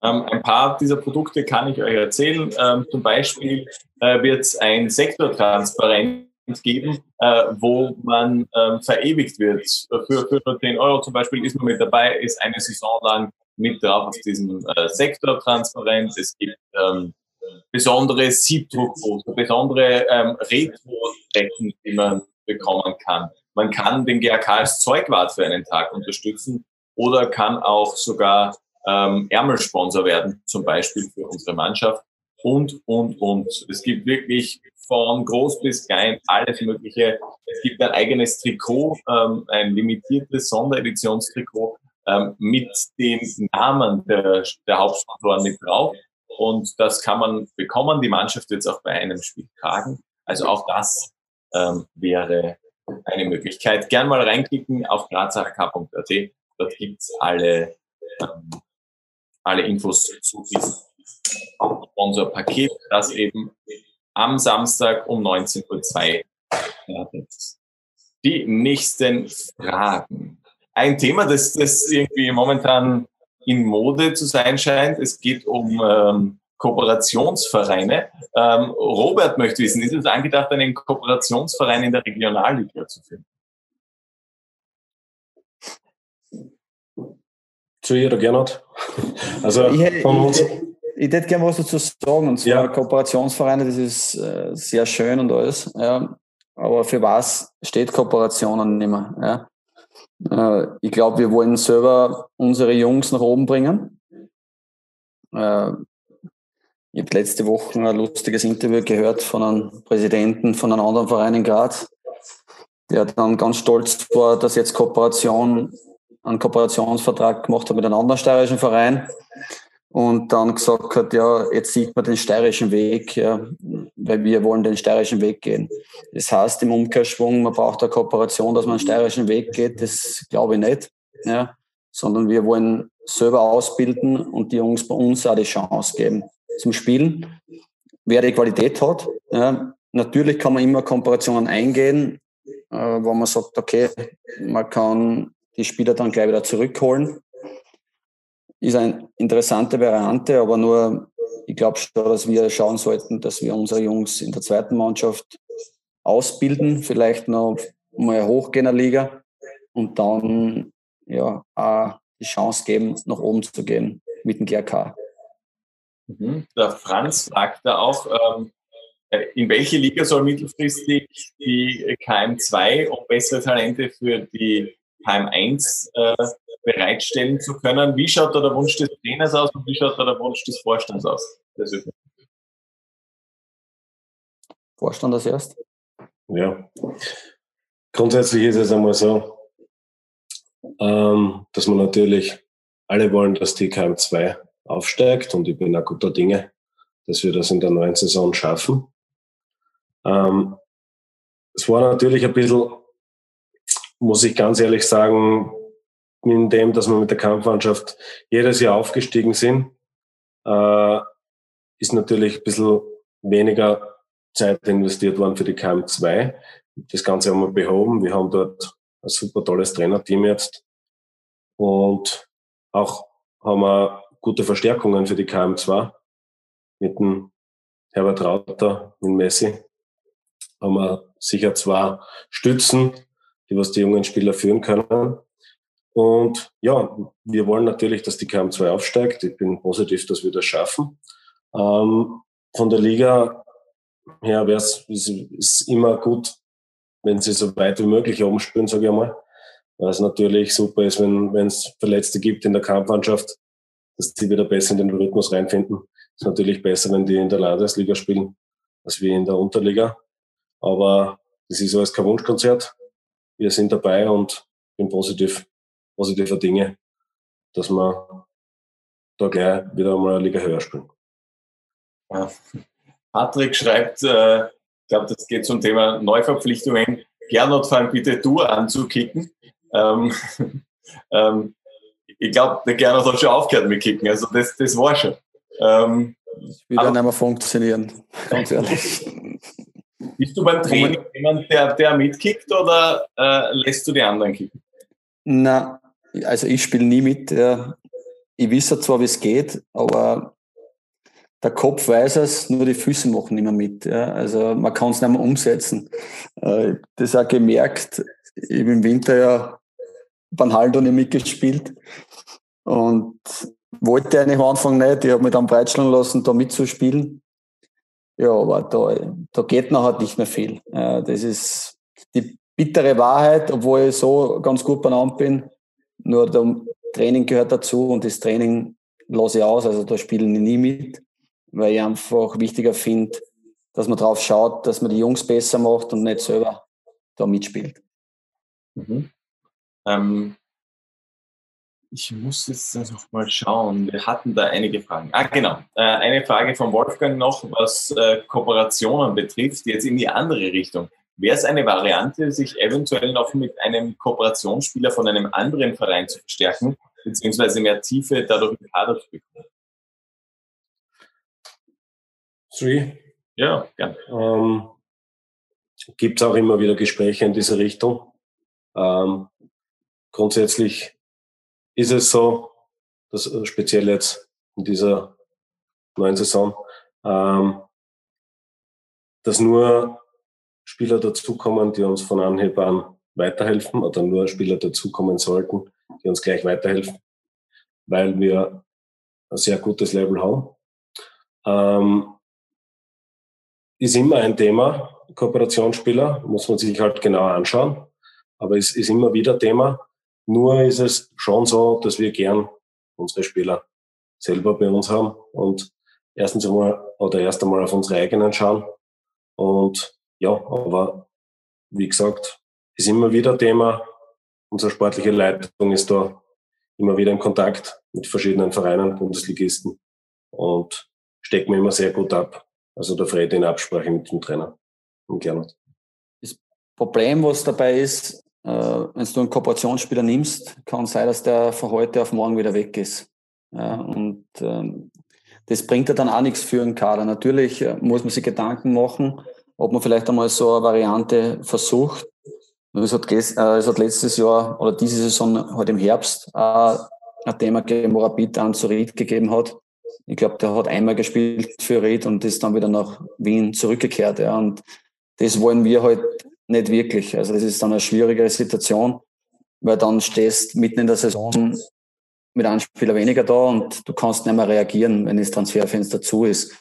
Ähm, ein paar dieser Produkte kann ich euch erzählen. Ähm, zum Beispiel äh, wird es ein Sektortransparent geben, äh, wo man ähm, verewigt wird. Für, für nur 10 Euro zum Beispiel ist man mit dabei, ist eine Saison lang mit drauf auf diesem äh, Sektor transparent. Es gibt ähm, besondere Siebdruckfotos, besondere ähm, Retro-Decken, die man bekommen kann. Man kann den GRK als Zeugwart für einen Tag unterstützen oder kann auch sogar ähm, Ärmelsponsor werden, zum Beispiel für unsere Mannschaft und, und, und. Es gibt wirklich von groß bis klein alles Mögliche. Es gibt ein eigenes Trikot, ähm, ein limitiertes Sondereditionstrikot ähm, mit den Namen der, der Hauptsponsoren mit drauf. Und das kann man bekommen. Die Mannschaft wird es auch bei einem Spiel tragen. Also auch das ähm, wäre eine Möglichkeit. Gern mal reinklicken auf grazak.at. Dort gibt's alle, ähm, alle Infos zu diesem Sponsorpaket, das eben am Samstag um 19.02 Uhr Die nächsten Fragen. Ein Thema, das, das irgendwie momentan in Mode zu sein scheint. Es geht um ähm, Kooperationsvereine. Ähm, Robert möchte wissen, ist es angedacht, einen Kooperationsverein in der Regionalliga zu finden? Zu jeder Gernot. Also von uns, ich hätte gerne was dazu sagen, und zwar ja. Kooperationsvereine, das ist äh, sehr schön und alles, ja. aber für was steht Kooperationen nicht mehr? Ja. Äh, ich glaube, wir wollen selber unsere Jungs nach oben bringen. Äh, ich habe letzte Woche ein lustiges Interview gehört von einem Präsidenten von einem anderen Verein in Graz, der dann ganz stolz war, dass jetzt Kooperation, einen Kooperationsvertrag gemacht hat mit einem anderen steirischen Verein und dann gesagt hat, ja, jetzt sieht man den steirischen Weg, ja, weil wir wollen den steirischen Weg gehen. Das heißt im Umkehrschwung, man braucht eine Kooperation, dass man den steirischen Weg geht, das glaube ich nicht, ja, sondern wir wollen selber ausbilden und die Jungs bei uns auch die Chance geben zum Spielen. Wer die Qualität hat, ja, natürlich kann man immer Kooperationen eingehen, äh, wo man sagt, okay, man kann die Spieler dann gleich wieder zurückholen ist eine interessante Variante, aber nur, ich glaube schon, dass wir schauen sollten, dass wir unsere Jungs in der zweiten Mannschaft ausbilden, vielleicht noch mal hochgehen in der Liga und dann ja auch die Chance geben, nach oben zu gehen mit dem GRK. Mhm. Der Franz fragt da auch, ähm, in welche Liga soll mittelfristig die KM2 um bessere Talente für die KM1 äh, bereitstellen zu können. Wie schaut da der Wunsch des Trainers aus und wie schaut da der Wunsch des Vorstands aus? Vorstand als erst? Ja. Grundsätzlich ist es einmal so, ähm, dass man natürlich alle wollen, dass die KM2 aufsteigt und ich bin auch guter Dinge, dass wir das in der neuen Saison schaffen. Ähm, es war natürlich ein bisschen, muss ich ganz ehrlich sagen, in dem, dass wir mit der Kampfmannschaft jedes Jahr aufgestiegen sind, äh, ist natürlich ein bisschen weniger Zeit investiert worden für die KM2. Das Ganze haben wir behoben. Wir haben dort ein super tolles Trainerteam jetzt. Und auch haben wir gute Verstärkungen für die KM2 mit dem Herbert Rauter, mit Messi. Haben wir sicher zwei Stützen, die was die jungen Spieler führen können. Und ja, wir wollen natürlich, dass die KM2 aufsteigt. Ich bin positiv, dass wir das schaffen. Ähm, von der Liga her wäre es ist immer gut, wenn sie so weit wie möglich oben spielen, sage ich einmal. Weil es natürlich super ist, wenn es Verletzte gibt in der Kampfmannschaft, dass die wieder besser in den Rhythmus reinfinden. Ist natürlich besser, wenn die in der Landesliga spielen, als wir in der Unterliga. Aber das ist alles kein Wunschkonzert. Wir sind dabei und bin positiv, positiver Dinge, dass wir da gleich wieder einmal eine Liga höher spielen. Ja. Patrick schreibt, äh, ich glaube, das geht zum Thema Neuverpflichtungen. Gernot, fang bitte du an zu kicken. Ähm, ähm, ich glaube, der Gernot hat schon aufgehört mit Kicken, also das, das war schon. Ähm, das wird ja nicht mehr funktionieren, ganz ehrlich. Bist du beim Training jemand, der, der mitkickt oder äh, lässt du die anderen kicken? Na, also ich spiele nie mit. Ja. Ich weiß zwar, wie es geht, aber der Kopf weiß es, nur die Füße machen nicht mehr mit. Ja. Also man kann es nicht mehr umsetzen. Äh, das auch gemerkt. Ich habe im Winter ja beim Haldo nicht mitgespielt und wollte eigentlich am Anfang nicht. Ich habe mich dann breitschlagen lassen, da mitzuspielen. Ja, aber da, da geht nachher nicht mehr viel. Das ist die bittere Wahrheit, obwohl ich so ganz gut benannt bin. Nur der Training gehört dazu und das Training lasse ich aus, also da spielen ich nie mit, weil ich einfach wichtiger finde, dass man drauf schaut, dass man die Jungs besser macht und nicht selber da mitspielt. Mhm. Ähm, ich muss jetzt noch mal schauen. Wir hatten da einige Fragen. Ah, genau. Äh, eine Frage von Wolfgang noch, was äh, Kooperationen betrifft, jetzt in die andere Richtung. Wäre es eine Variante, sich eventuell noch mit einem Kooperationsspieler von einem anderen Verein zu verstärken, beziehungsweise mehr Tiefe dadurch im Kader zu bekommen? Three. Ja, gerne. Ähm, Gibt es auch immer wieder Gespräche in diese Richtung. Ähm, grundsätzlich ist es so, dass äh, speziell jetzt in dieser neuen Saison, ähm, dass nur Spieler dazukommen, die uns von Anhieb an weiterhelfen oder nur Spieler dazukommen sollten, die uns gleich weiterhelfen, weil wir ein sehr gutes Level haben. Ähm, ist immer ein Thema, Kooperationsspieler, muss man sich halt genau anschauen, aber es ist immer wieder Thema. Nur ist es schon so, dass wir gern unsere Spieler selber bei uns haben und erstens einmal oder erst einmal auf unsere eigenen schauen. Und ja, aber wie gesagt, ist immer wieder Thema. Unsere sportliche Leitung ist da immer wieder in Kontakt mit verschiedenen Vereinen, Bundesligisten und steckt mir immer sehr gut ab. Also der Fred in Absprache mit dem Trainer, und Gernot. Das Problem, was dabei ist, äh, wenn du einen Kooperationsspieler nimmst, kann sein, dass der von heute auf morgen wieder weg ist. Ja, und ähm, das bringt ja dann auch nichts für einen Kader. Natürlich äh, muss man sich Gedanken machen, ob man vielleicht einmal so eine Variante versucht. Es hat, äh, es hat letztes Jahr oder diese Saison heute halt im Herbst äh, ein Thema gegeben, wo Rapid an zu Ried gegeben hat. Ich glaube, der hat einmal gespielt für Ried und ist dann wieder nach Wien zurückgekehrt. Ja. Und das wollen wir halt nicht wirklich. Also das ist dann eine schwierige Situation, weil dann stehst mitten in der Saison mit einem Spieler weniger da und du kannst nicht mehr reagieren, wenn das Transferfenster zu ist.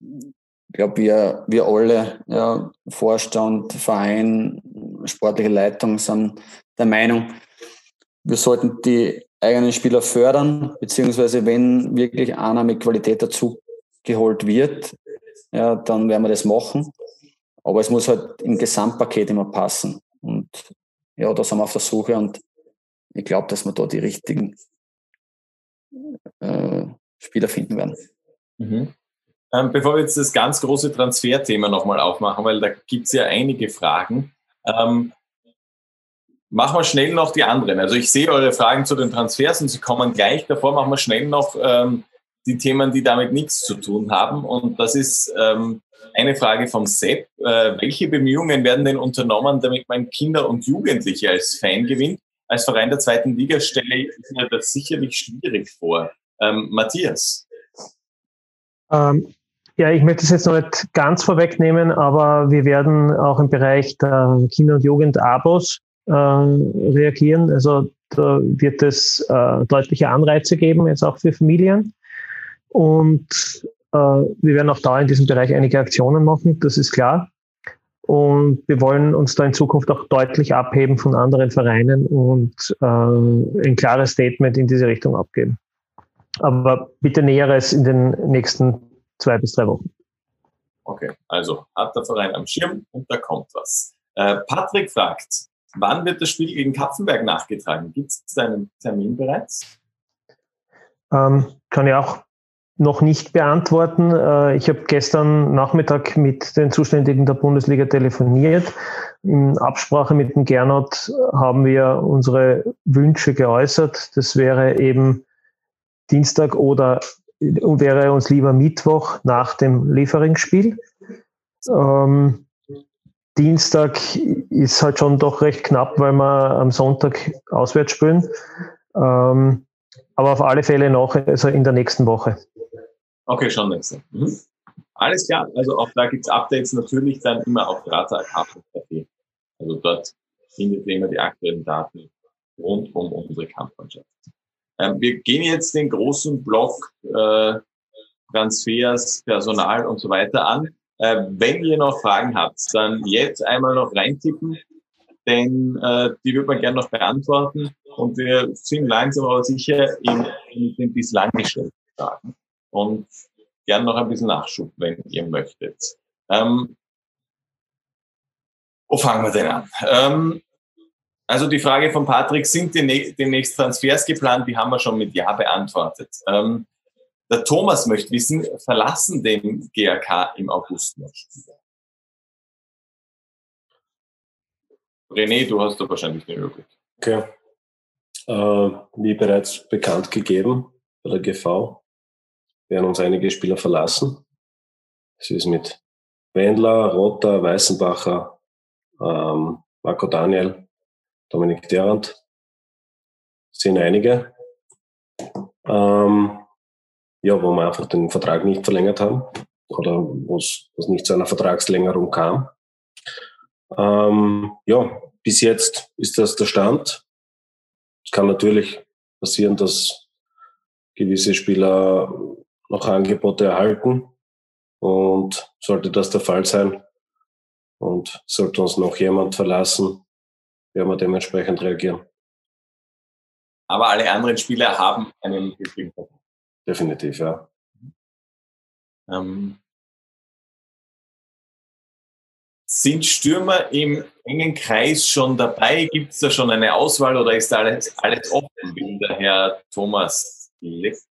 Ich glaube, wir, wir alle, ja, Vorstand, Verein, sportliche Leitung sind der Meinung, wir sollten die eigenen Spieler fördern, beziehungsweise wenn wirklich einer mit Qualität dazu geholt wird, ja, dann werden wir das machen. Aber es muss halt im Gesamtpaket immer passen. Und ja, da sind wir auf der Suche und ich glaube, dass wir da die richtigen äh, Spieler finden werden. Mhm. Ähm, bevor wir jetzt das ganz große Transferthema nochmal aufmachen, weil da gibt es ja einige Fragen, ähm, machen wir schnell noch die anderen. Also ich sehe eure Fragen zu den Transfers und sie kommen gleich. Davor machen wir schnell noch ähm, die Themen, die damit nichts zu tun haben. Und das ist ähm, eine Frage vom Sepp. Äh, welche Bemühungen werden denn unternommen, damit man Kinder und Jugendliche als Fan gewinnt? Als Verein der zweiten Liga stelle ich mir das sicherlich schwierig vor. Ähm, Matthias. Ähm, ja, ich möchte es jetzt noch nicht ganz vorwegnehmen, aber wir werden auch im Bereich der Kinder- und Jugend-Abos äh, reagieren. Also da wird es äh, deutliche Anreize geben, jetzt auch für Familien. Und wir werden auch da in diesem Bereich einige Aktionen machen, das ist klar. Und wir wollen uns da in Zukunft auch deutlich abheben von anderen Vereinen und äh, ein klares Statement in diese Richtung abgeben. Aber bitte Näheres in den nächsten zwei bis drei Wochen. Okay, also hat der Verein am Schirm und da kommt was. Äh, Patrick fragt, wann wird das Spiel gegen Kapfenberg nachgetragen? Gibt es einen Termin bereits? Ähm, kann ich auch noch nicht beantworten. Äh, ich habe gestern Nachmittag mit den Zuständigen der Bundesliga telefoniert. In Absprache mit dem Gernot haben wir unsere Wünsche geäußert. Das wäre eben Dienstag oder wäre uns lieber Mittwoch nach dem Lieferingsspiel. Ähm, Dienstag ist halt schon doch recht knapp, weil wir am Sonntag auswärts spielen. Ähm, aber auf alle Fälle noch, also in der nächsten Woche. Okay, schon nächste. Mhm. Alles klar, also auch da gibt's Updates natürlich dann immer auf Rata.café. Also dort findet ihr immer die aktuellen Daten rund um unsere Kampfmannschaft. Ähm, wir gehen jetzt den großen Block äh, Transfers, Personal und so weiter an. Äh, wenn ihr noch Fragen habt, dann jetzt einmal noch reintippen, denn äh, die wird man gerne noch beantworten. Und wir sind langsam aber sicher in, in den bislang gestellten Fragen. Und gern noch ein bisschen Nachschub, wenn ihr möchtet. Ähm, wo fangen wir denn an? Ähm, also die Frage von Patrick, sind demnächst Transfers geplant? Die haben wir schon mit Ja beantwortet. Ähm, der Thomas möchte wissen, verlassen den GRK im August noch René, du hast da wahrscheinlich den Überblick. Okay. Äh, wie bereits bekannt gegeben bei der GV, werden uns einige Spieler verlassen. Es ist mit Wendler, Rotter, Weißenbacher, ähm, Marco Daniel, Dominik Derrand sind einige, ähm, ja, wo wir einfach den Vertrag nicht verlängert haben oder wo es nicht zu einer Vertragslängerung kam. Ähm, ja, bis jetzt ist das der Stand. Es kann natürlich passieren, dass gewisse Spieler noch Angebote erhalten. Und sollte das der Fall sein und sollte uns noch jemand verlassen, werden wir dementsprechend reagieren. Aber alle anderen Spieler haben einen Vertrag. Definitiv, ja. Ähm, sind Stürmer im engen Kreis schon dabei? Gibt es da schon eine Auswahl oder ist da alles, alles offen, wie der Herr Thomas lässt?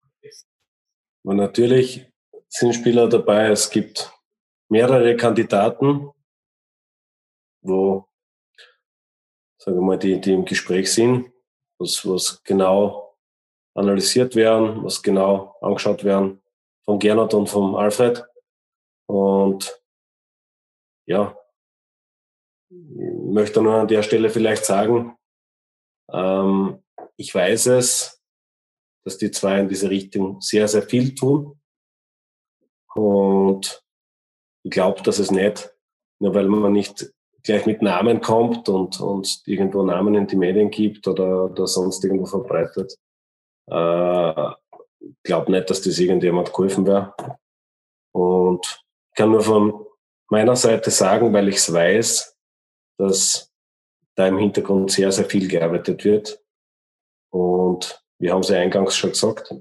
Und natürlich sind Spieler dabei. Es gibt mehrere Kandidaten, wo sagen wir mal, die, die im Gespräch sind, was, was genau analysiert werden, was genau angeschaut werden von Gernot und vom Alfred. Und ja, möchte nur an der Stelle vielleicht sagen, ähm, ich weiß es, dass die zwei in diese Richtung sehr, sehr viel tun. Und ich glaube, dass es nicht, nur weil man nicht gleich mit Namen kommt und, und irgendwo Namen in die Medien gibt oder, oder sonst irgendwo verbreitet. Äh, glaube nicht, dass das irgendjemand geholfen wäre. Und ich kann nur von meiner Seite sagen, weil ich es weiß, dass da im Hintergrund sehr, sehr viel gearbeitet wird. Und wir haben es ja eingangs schon gesagt,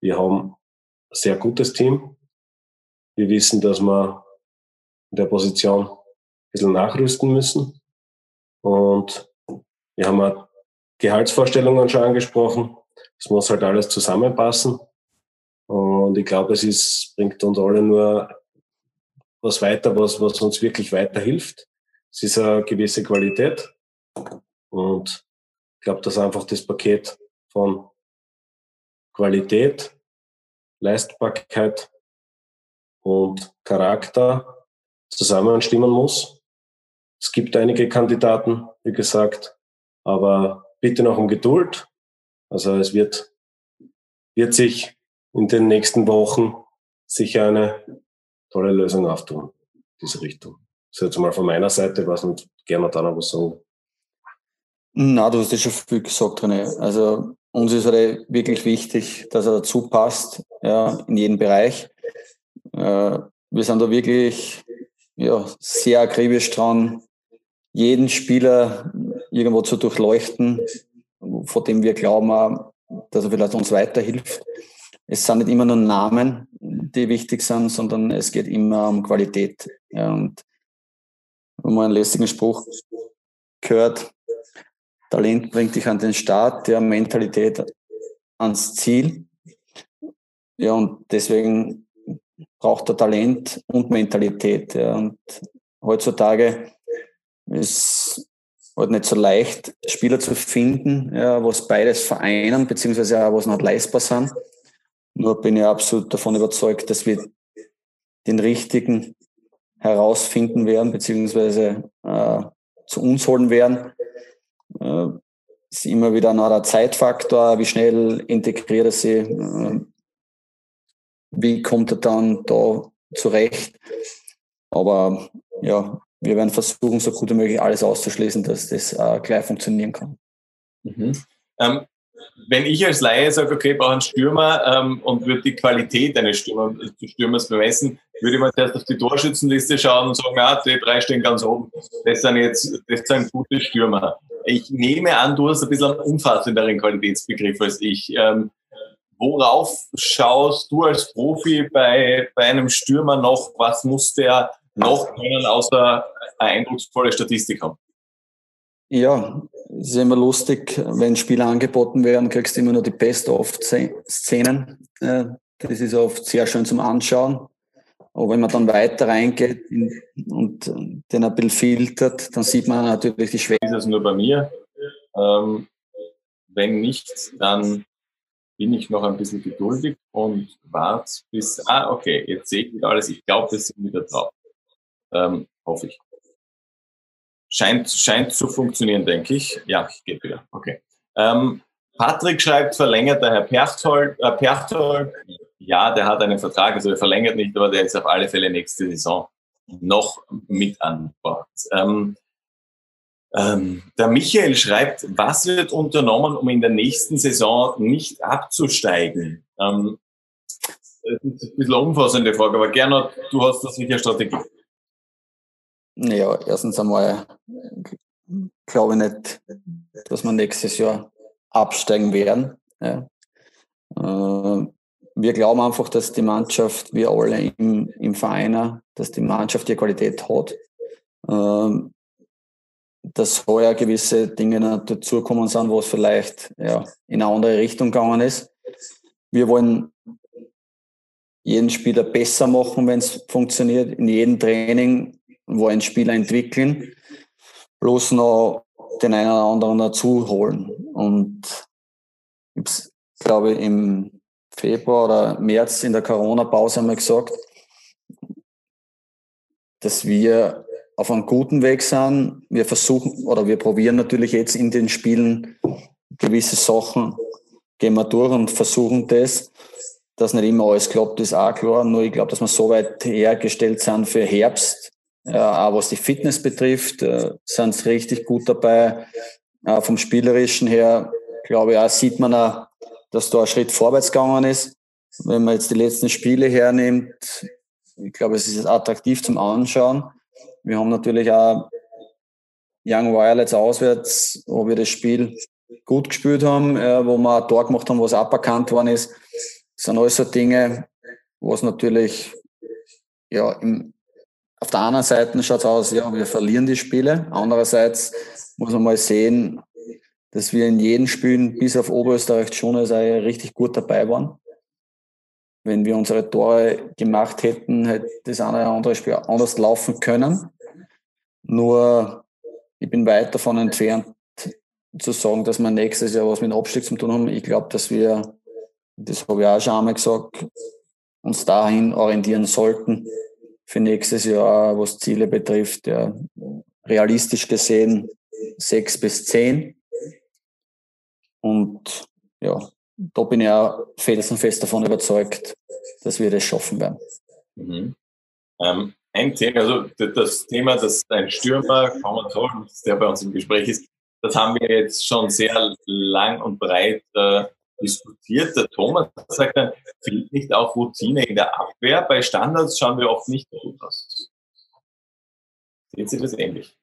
wir haben ein sehr gutes Team. Wir wissen, dass wir in der Position bisschen nachrüsten müssen. Und wir haben auch Gehaltsvorstellungen schon angesprochen. Es muss halt alles zusammenpassen. Und ich glaube, es ist, bringt uns alle nur was weiter, was, was uns wirklich weiterhilft. Es ist eine gewisse Qualität. Und ich glaube, dass einfach das Paket von Qualität, Leistbarkeit und Charakter zusammenstimmen muss. Es gibt einige Kandidaten, wie gesagt, aber bitte noch um Geduld. Also es wird, wird sich in den nächsten Wochen sicher eine tolle Lösung auftun, diese Richtung. Ist jetzt mal von meiner Seite, was nicht gerne da noch was sagen. Na, du hast ja schon viel gesagt, René. Also uns ist halt wirklich wichtig, dass er dazu passt, ja, in jedem Bereich. Äh, wir sind da wirklich ja, sehr akribisch dran, jeden Spieler irgendwo zu durchleuchten, von dem wir glauben, dass er vielleicht uns weiterhilft. Es sind nicht immer nur Namen, die wichtig sind, sondern es geht immer um Qualität. Ja, und wenn man einen lästigen Spruch gehört, Talent bringt dich an den Start, der Mentalität ans Ziel. Ja, und deswegen braucht er Talent und Mentalität. Ja. Und heutzutage ist halt nicht so leicht, Spieler zu finden, ja, was beides vereinen, beziehungsweise auch was noch leistbar sind. Nur bin ich absolut davon überzeugt, dass wir den richtigen herausfinden werden, beziehungsweise äh, zu uns holen werden. Äh, ist immer wieder noch der Zeitfaktor, wie schnell integriert er sie, äh, wie kommt er dann da zurecht. Aber ja, wir werden versuchen, so gut wie möglich alles auszuschließen, dass das äh, gleich funktionieren kann. Mhm. Ähm, wenn ich als Laie sage, okay, ich brauche einen Stürmer ähm, und würde die Qualität eines Stürmer, Stürmers bemessen, würde ich mal zuerst auf die Torschützenliste schauen und sagen, ah, die drei stehen ganz oben. Das sind jetzt, das sind gute Stürmer. Ich nehme an, du hast ein bisschen einen umfassenderen Qualitätsbegriff als ich. Ähm, worauf schaust du als Profi bei, bei einem Stürmer noch? Was muss der noch können, außer eine eindrucksvolle Statistik haben? Ja, es ist immer lustig, wenn Spiele angeboten werden, kriegst du immer nur die Best-of-Szenen. Das ist oft sehr schön zum Anschauen. Aber wenn man dann weiter reingeht und den ein bisschen filtert, dann sieht man natürlich die Schwächen. Ist es nur bei mir? Ähm, wenn nicht, dann bin ich noch ein bisschen geduldig und warte bis, ah, okay, jetzt sehe ich wieder alles. Ich glaube, wir sind wieder drauf. Ähm, hoffe ich. Scheint, scheint zu funktionieren, denke ich. Ja, geht wieder. Okay. Ähm, Patrick schreibt, verlängert der Herr Perchtol, äh, Perchtol. Ja, der hat einen Vertrag, also er verlängert nicht, aber der ist auf alle Fälle nächste Saison noch mit an Bord. Ähm, ähm, der Michael schreibt, was wird unternommen, um in der nächsten Saison nicht abzusteigen? Ähm, das ist ein bisschen eine umfassende Frage, aber Gernot, du hast da sicher Strategie. Ja, erstens einmal glaube ich nicht, dass wir nächstes Jahr absteigen werden. Ja. Äh, wir glauben einfach, dass die Mannschaft, wir alle im, im Verein, dass die Mannschaft die Qualität hat. Ähm, dass heuer gewisse Dinge dazukommen sind, wo es vielleicht ja, in eine andere Richtung gegangen ist. Wir wollen jeden Spieler besser machen, wenn es funktioniert. In jedem Training wollen Spieler entwickeln, bloß noch den einen oder anderen dazu holen. Und ich glaube, im Februar oder März in der Corona-Pause wir gesagt, dass wir auf einem guten Weg sind. Wir versuchen oder wir probieren natürlich jetzt in den Spielen gewisse Sachen, gehen wir durch und versuchen das. Dass nicht immer alles klappt, ist auch klar. Nur ich glaube, dass wir so weit hergestellt sind für Herbst, ja, auch was die Fitness betrifft, äh, sind sie richtig gut dabei. Äh, vom Spielerischen her, glaube ich, auch sieht man auch, dass da ein Schritt vorwärts gegangen ist. Wenn man jetzt die letzten Spiele hernimmt, ich glaube, es ist attraktiv zum Anschauen. Wir haben natürlich auch Young Violets auswärts, wo wir das Spiel gut gespielt haben, äh, wo wir ein Tor gemacht haben, was aberkannt worden ist. Das sind alles so Dinge, was natürlich ja, im, auf der anderen Seite schaut es aus, ja, wir verlieren die Spiele. Andererseits muss man mal sehen, dass wir in jedem Spiel bis auf Oberösterreich schon also richtig gut dabei waren. wenn wir unsere Tore gemacht hätten, hätte das eine oder andere Spiel anders laufen können. Nur ich bin weit davon entfernt zu sagen, dass wir nächstes Jahr was mit dem Abstieg zu tun haben. Ich glaube, dass wir, das habe ich auch schon einmal gesagt, uns dahin orientieren sollten für nächstes Jahr, was Ziele betrifft. Ja, realistisch gesehen sechs bis zehn. Und ja, da bin ich auch felsenfest davon überzeugt, dass wir das schaffen werden. Mhm. Ähm, ein Thema, also das Thema, dass ein Stürmer, sagen, der bei uns im Gespräch ist, das haben wir jetzt schon sehr lang und breit äh, diskutiert. Der Thomas sagt dann, fehlt nicht auch Routine in der Abwehr? Bei Standards schauen wir oft nicht gut aus. Sehen Sie das ähnlich?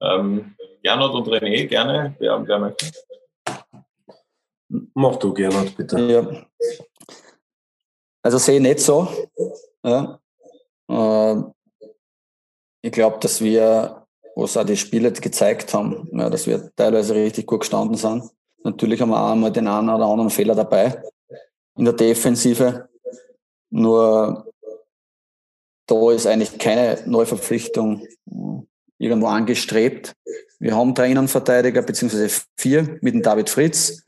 Ähm, Gernot und René, gerne. Wer, wer möchte? Mach du, Gernot, bitte. Ja. Also sehe ich nicht so. Ja. Äh, ich glaube, dass wir, was auch die Spiele gezeigt haben, ja, dass wir teilweise richtig gut gestanden sind. Natürlich haben wir auch mal den einen oder anderen Fehler dabei in der Defensive. Nur da ist eigentlich keine Neuverpflichtung irgendwo angestrebt. Wir haben drei Innenverteidiger, beziehungsweise vier mit dem David Fritz.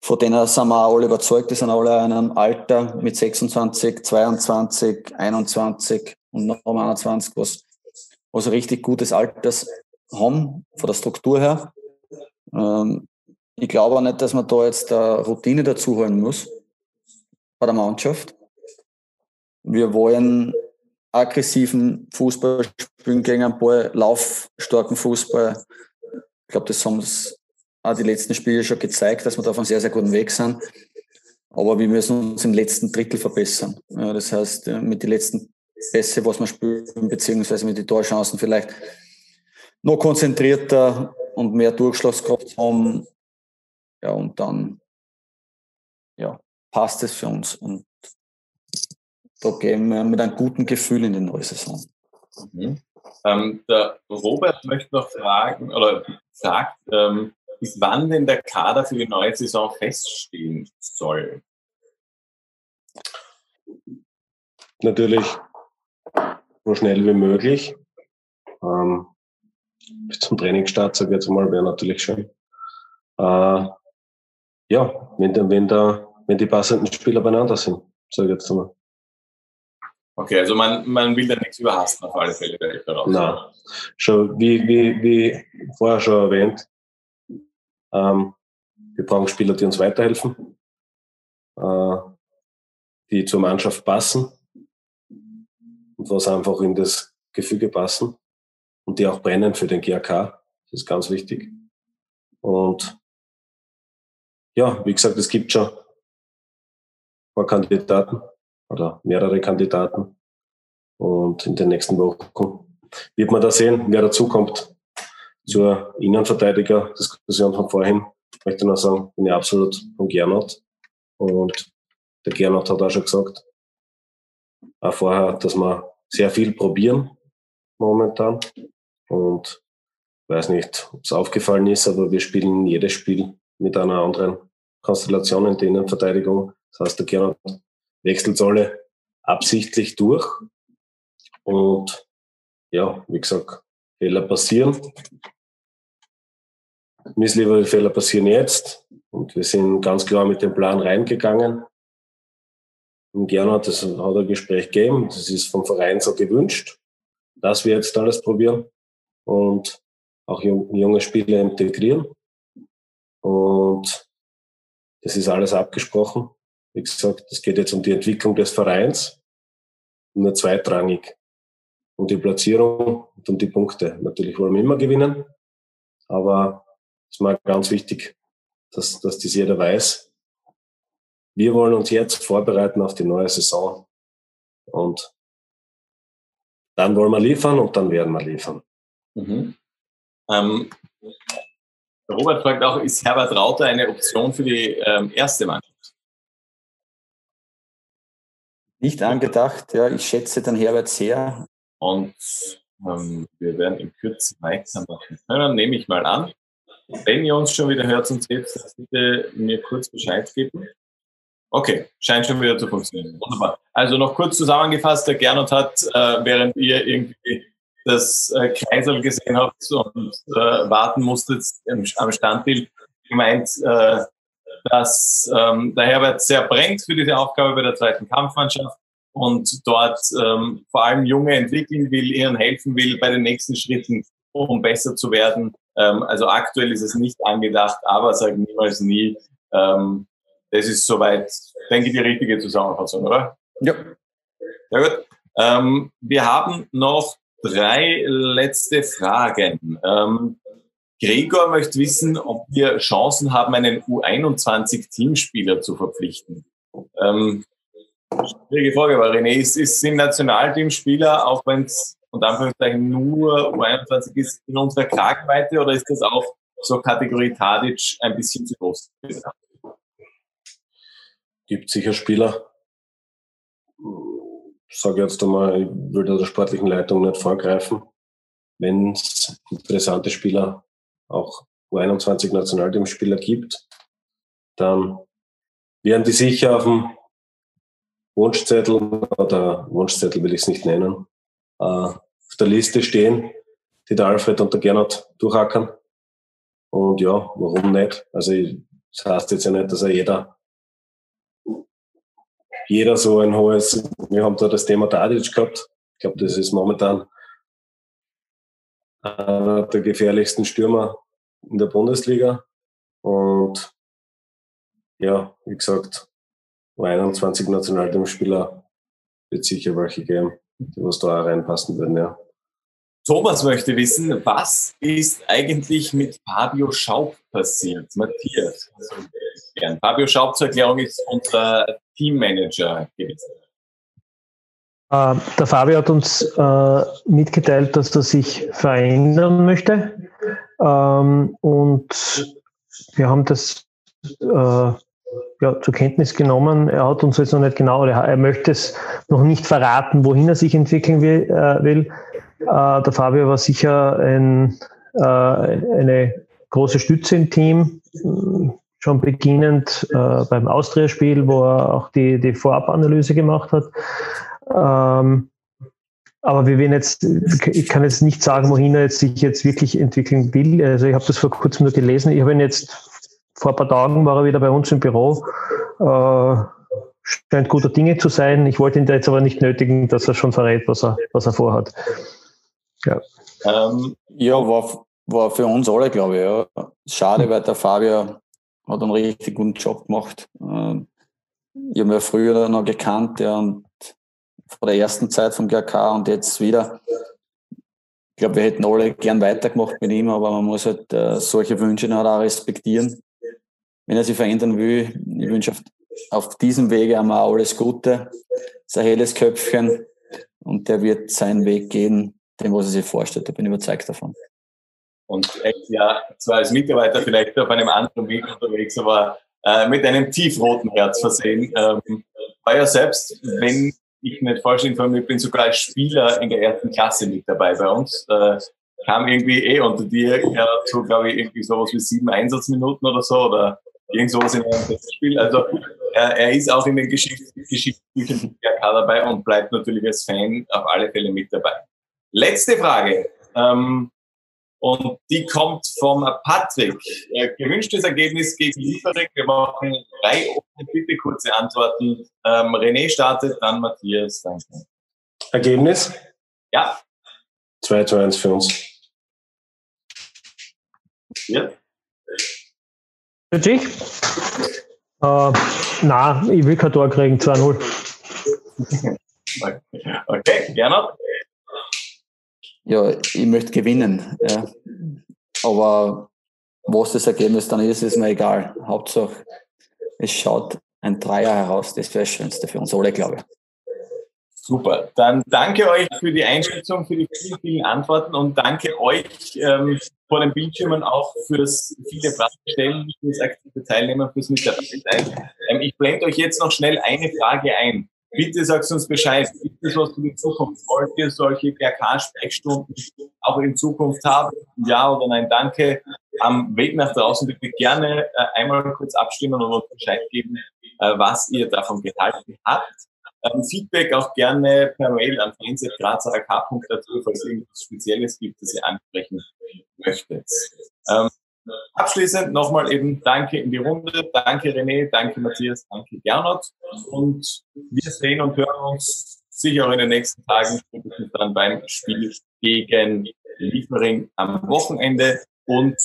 Von denen sind wir auch alle überzeugt, die sind alle in einem Alter mit 26, 22, 21 und noch 21, was, was richtig gutes Alters haben, von der Struktur her. Ähm, ich glaube auch nicht, dass man da jetzt eine Routine dazu holen muss bei der Mannschaft. Wir wollen aggressiven Fußball spielen gegen einen Ball, laufstarken Fußball. Ich glaube, das haben auch die letzten Spiele schon gezeigt, dass wir da auf einem sehr, sehr guten Weg sind. Aber wir müssen uns im letzten Drittel verbessern. Ja, das heißt, äh, mit den letzten Pässe, was wir spielen, beziehungsweise mit den Torchancen vielleicht noch konzentrierter und mehr Durchschlagskraft haben. Ja, und dann ja, passt es für uns. Und da gehen wir mit einem guten Gefühl in die neue Saison. Mhm. Ähm, der Robert möchte noch fragen oder fragt, ähm, bis wann denn der Kader für die neue Saison feststehen soll? Natürlich so schnell wie möglich. Ähm, bis zum Trainingsstart, sage ich jetzt mal, wäre natürlich schön. Äh, ja, wenn, wenn, da, wenn die passenden Spieler beieinander sind, sage ich jetzt mal. Okay, also man, man will da nichts überhasten auf alle Fälle. Nein, schon wie, wie, wie vorher schon erwähnt, ähm, wir brauchen Spieler, die uns weiterhelfen, äh, die zur Mannschaft passen und was einfach in das Gefüge passen und die auch brennen für den GAK. Das ist ganz wichtig. Und ja, wie gesagt, es gibt schon ein paar Kandidaten oder mehrere Kandidaten. Und in den nächsten Wochen wird man da sehen, wer dazukommt zur Innenverteidiger-Diskussion von vorhin. Ich möchte nur sagen, bin ich absolut von Gernot. Und der Gernot hat auch schon gesagt, auch vorher, dass wir sehr viel probieren momentan. Und ich weiß nicht, ob es aufgefallen ist, aber wir spielen jedes Spiel mit einer anderen Konstellation in der Innenverteidigung. Das heißt, der Gernot wechselt alle absichtlich durch. Und ja, wie gesagt, Fehler passieren. Missliebe-Fehler passieren jetzt. Und wir sind ganz klar mit dem Plan reingegangen. Und Gernot, das hat ein Gespräch gegeben. Das ist vom Verein so gewünscht, dass wir jetzt alles probieren und auch junge Spieler integrieren. Und das ist alles abgesprochen. Wie gesagt, es geht jetzt um die Entwicklung des Vereins, nur zweitrangig. Um die Platzierung und um die Punkte. Natürlich wollen wir immer gewinnen, aber ist mal ganz wichtig, dass, dass das jeder weiß. Wir wollen uns jetzt vorbereiten auf die neue Saison und dann wollen wir liefern und dann werden wir liefern. Mhm. Ähm, Robert fragt auch, ist Herbert Rauter eine Option für die ähm, erste Mannschaft? Nicht angedacht, ja. Ich schätze den Herbert sehr. Und ähm, wir werden in Kürze weitermachen können, nehme ich mal an. Wenn ihr uns schon wieder hört und seht, bitte mir kurz Bescheid geben. Okay, scheint schon wieder zu funktionieren. Wunderbar. Also noch kurz zusammengefasst, der Gernot hat, äh, während ihr irgendwie das äh, Kreisel gesehen habt und äh, warten musstet im, am Standbild, gemeint, äh, dass ähm, der Herbert sehr brennt für diese Aufgabe bei der zweiten Kampfmannschaft und dort ähm, vor allem Junge entwickeln will, ihnen helfen will bei den nächsten Schritten, um besser zu werden. Ähm, also aktuell ist es nicht angedacht, aber sagen niemals nie. Ähm, das ist soweit, denke ich, die richtige Zusammenfassung, oder? Ja. Sehr gut. Ähm, wir haben noch drei letzte Fragen. Ähm, Gregor möchte wissen, ob wir Chancen haben, einen U21-Teamspieler zu verpflichten. Ähm, schwierige Frage, weil René ist, ist ein Nationalteamspieler, auch wenn es und Anführungszeichen nur U21 ist, in unserer Kragenweite oder ist das auch so Kategorie Tadic ein bisschen zu groß? Gibt sicher Spieler. Ich sage jetzt einmal, ich will der sportlichen Leitung nicht vorgreifen. Wenn es interessante Spieler, auch U21 Nationalteamspieler gibt, dann werden die sicher auf dem Wunschzettel oder Wunschzettel will ich es nicht nennen, äh, auf der Liste stehen, die der Alfred und der Gernot durchackern. Und ja, warum nicht? Also das heißt jetzt ja nicht, dass er jeder jeder so ein hohes, wir haben da das Thema Tadic gehabt. Ich glaube, das ist momentan einer der gefährlichsten Stürmer in der Bundesliga. Und ja, wie gesagt, 21 Nationalteamspieler wird sicher welche geben die was da reinpassen würden, ja. Thomas möchte wissen, was ist eigentlich mit Fabio Schaub passiert? Matthias, gern. Fabio Schaub zur Erklärung ist unser Teammanager gewesen. Äh, der Fabio hat uns äh, mitgeteilt, dass er sich verändern möchte. Ähm, und wir haben das äh, ja, zur Kenntnis genommen. Er hat uns jetzt noch nicht genau, er, er möchte es noch nicht verraten, wohin er sich entwickeln will. Äh, will. Äh, der Fabio war sicher ein, äh, eine große Stütze im Team, schon beginnend äh, beim Austria-Spiel, wo er auch die, die Vorabanalyse gemacht hat. Ähm, aber wir werden jetzt, ich kann jetzt nicht sagen, wohin er jetzt sich jetzt wirklich entwickeln will. Also ich habe das vor kurzem nur gelesen. Ich habe ihn jetzt vor ein paar Tagen war er wieder bei uns im Büro. Äh, scheint guter Dinge zu sein. Ich wollte ihn da jetzt aber nicht nötigen, dass er schon verrät, was er, was er vorhat. Ja, ähm, ja war, war für uns alle, glaube ich. Ja. Schade, weil der Fabio hat einen richtig guten Job gemacht. Ähm, ich habe ihn ja früher noch gekannt ja, und vor der ersten Zeit vom GK und jetzt wieder. Ich glaube, wir hätten alle gern weitergemacht mit ihm, aber man muss halt äh, solche Wünsche auch respektieren wenn er sich verändern will, ich wünsche auf, auf diesem Wege einmal alles Gute, sein helles Köpfchen und der wird seinen Weg gehen, dem, was er sich vorstellt. Da bin ich überzeugt davon. Und echt ja zwar als Mitarbeiter vielleicht auf einem anderen Weg unterwegs, aber äh, mit einem tiefroten Herz versehen. Ähm, war ja selbst, wenn ich nicht falsch informiert bin, sogar als Spieler in der ersten Klasse mit dabei bei uns. Äh, kam irgendwie eh unter dir ja, so, glaube ich, irgendwie sowas wie sieben Einsatzminuten oder so oder irgend sowas in einem Spiel. Also er, er ist auch in den Geschichts Geschichtsbüchern dabei und bleibt natürlich als Fan auf alle Fälle mit dabei. Letzte Frage. Ähm, und die kommt vom Patrick. Äh, gewünschtes Ergebnis gegen Liefering. Wir machen drei offene, bitte kurze Antworten. Ähm, René startet, dann Matthias. Danke. Ergebnis? Ja. 2 zu 1 für uns. Ja. Für dich? Äh, nein, ich will kein Tor kriegen, 2-0. Okay, gerne. Ja, ich möchte gewinnen. Ja. Aber was das Ergebnis dann ist, ist mir egal. Hauptsache, es schaut ein Dreier heraus. Das wäre das Schönste für uns alle, glaube ich. Super. Dann danke euch für die Einschätzung, für die vielen, vielen Antworten und danke euch ähm, vor den Bildschirmen auch fürs viele Fragen stellen, fürs aktive Teilnehmen, fürs Mitarbeiter. Ähm, ich blende euch jetzt noch schnell eine Frage ein. Bitte sagst uns Bescheid. Gibt es was für die Zukunft? Wollt ihr solche GRK-Sprechstunden auch in Zukunft haben? Ja oder nein? Danke. Am Weg nach draußen bitte gerne äh, einmal kurz abstimmen und uns Bescheid geben, äh, was ihr davon gehalten habt. Ähm, Feedback auch gerne per Mail an fans.grazak.at, falls es irgendwas Spezielles gibt, das ihr ansprechen möchtet. Ähm, abschließend nochmal eben Danke in die Runde. Danke René, danke Matthias, danke Gernot. Und wir sehen und hören uns sicher auch in den nächsten Tagen, dann beim Spiel gegen Liefering am Wochenende. Und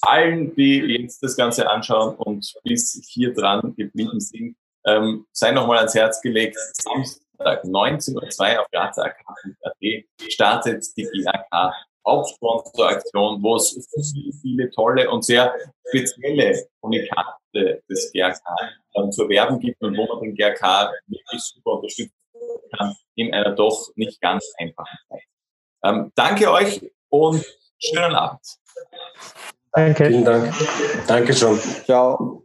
allen, die jetzt das Ganze anschauen und bis hier dran geblieben sind, ähm, sei nochmal ans Herz gelegt. Samstag 19.02 Uhr auf grazak.at startet die GAK Hauptsponsoraktion, wo es viele, viele tolle und sehr spezielle Unikate des GRK ähm, zu erwerben gibt und wo man den GRK wirklich super unterstützen kann in einer doch nicht ganz einfachen Zeit. Ähm, danke euch und schönen Abend. Danke. Vielen Dank. Danke schon. Ciao.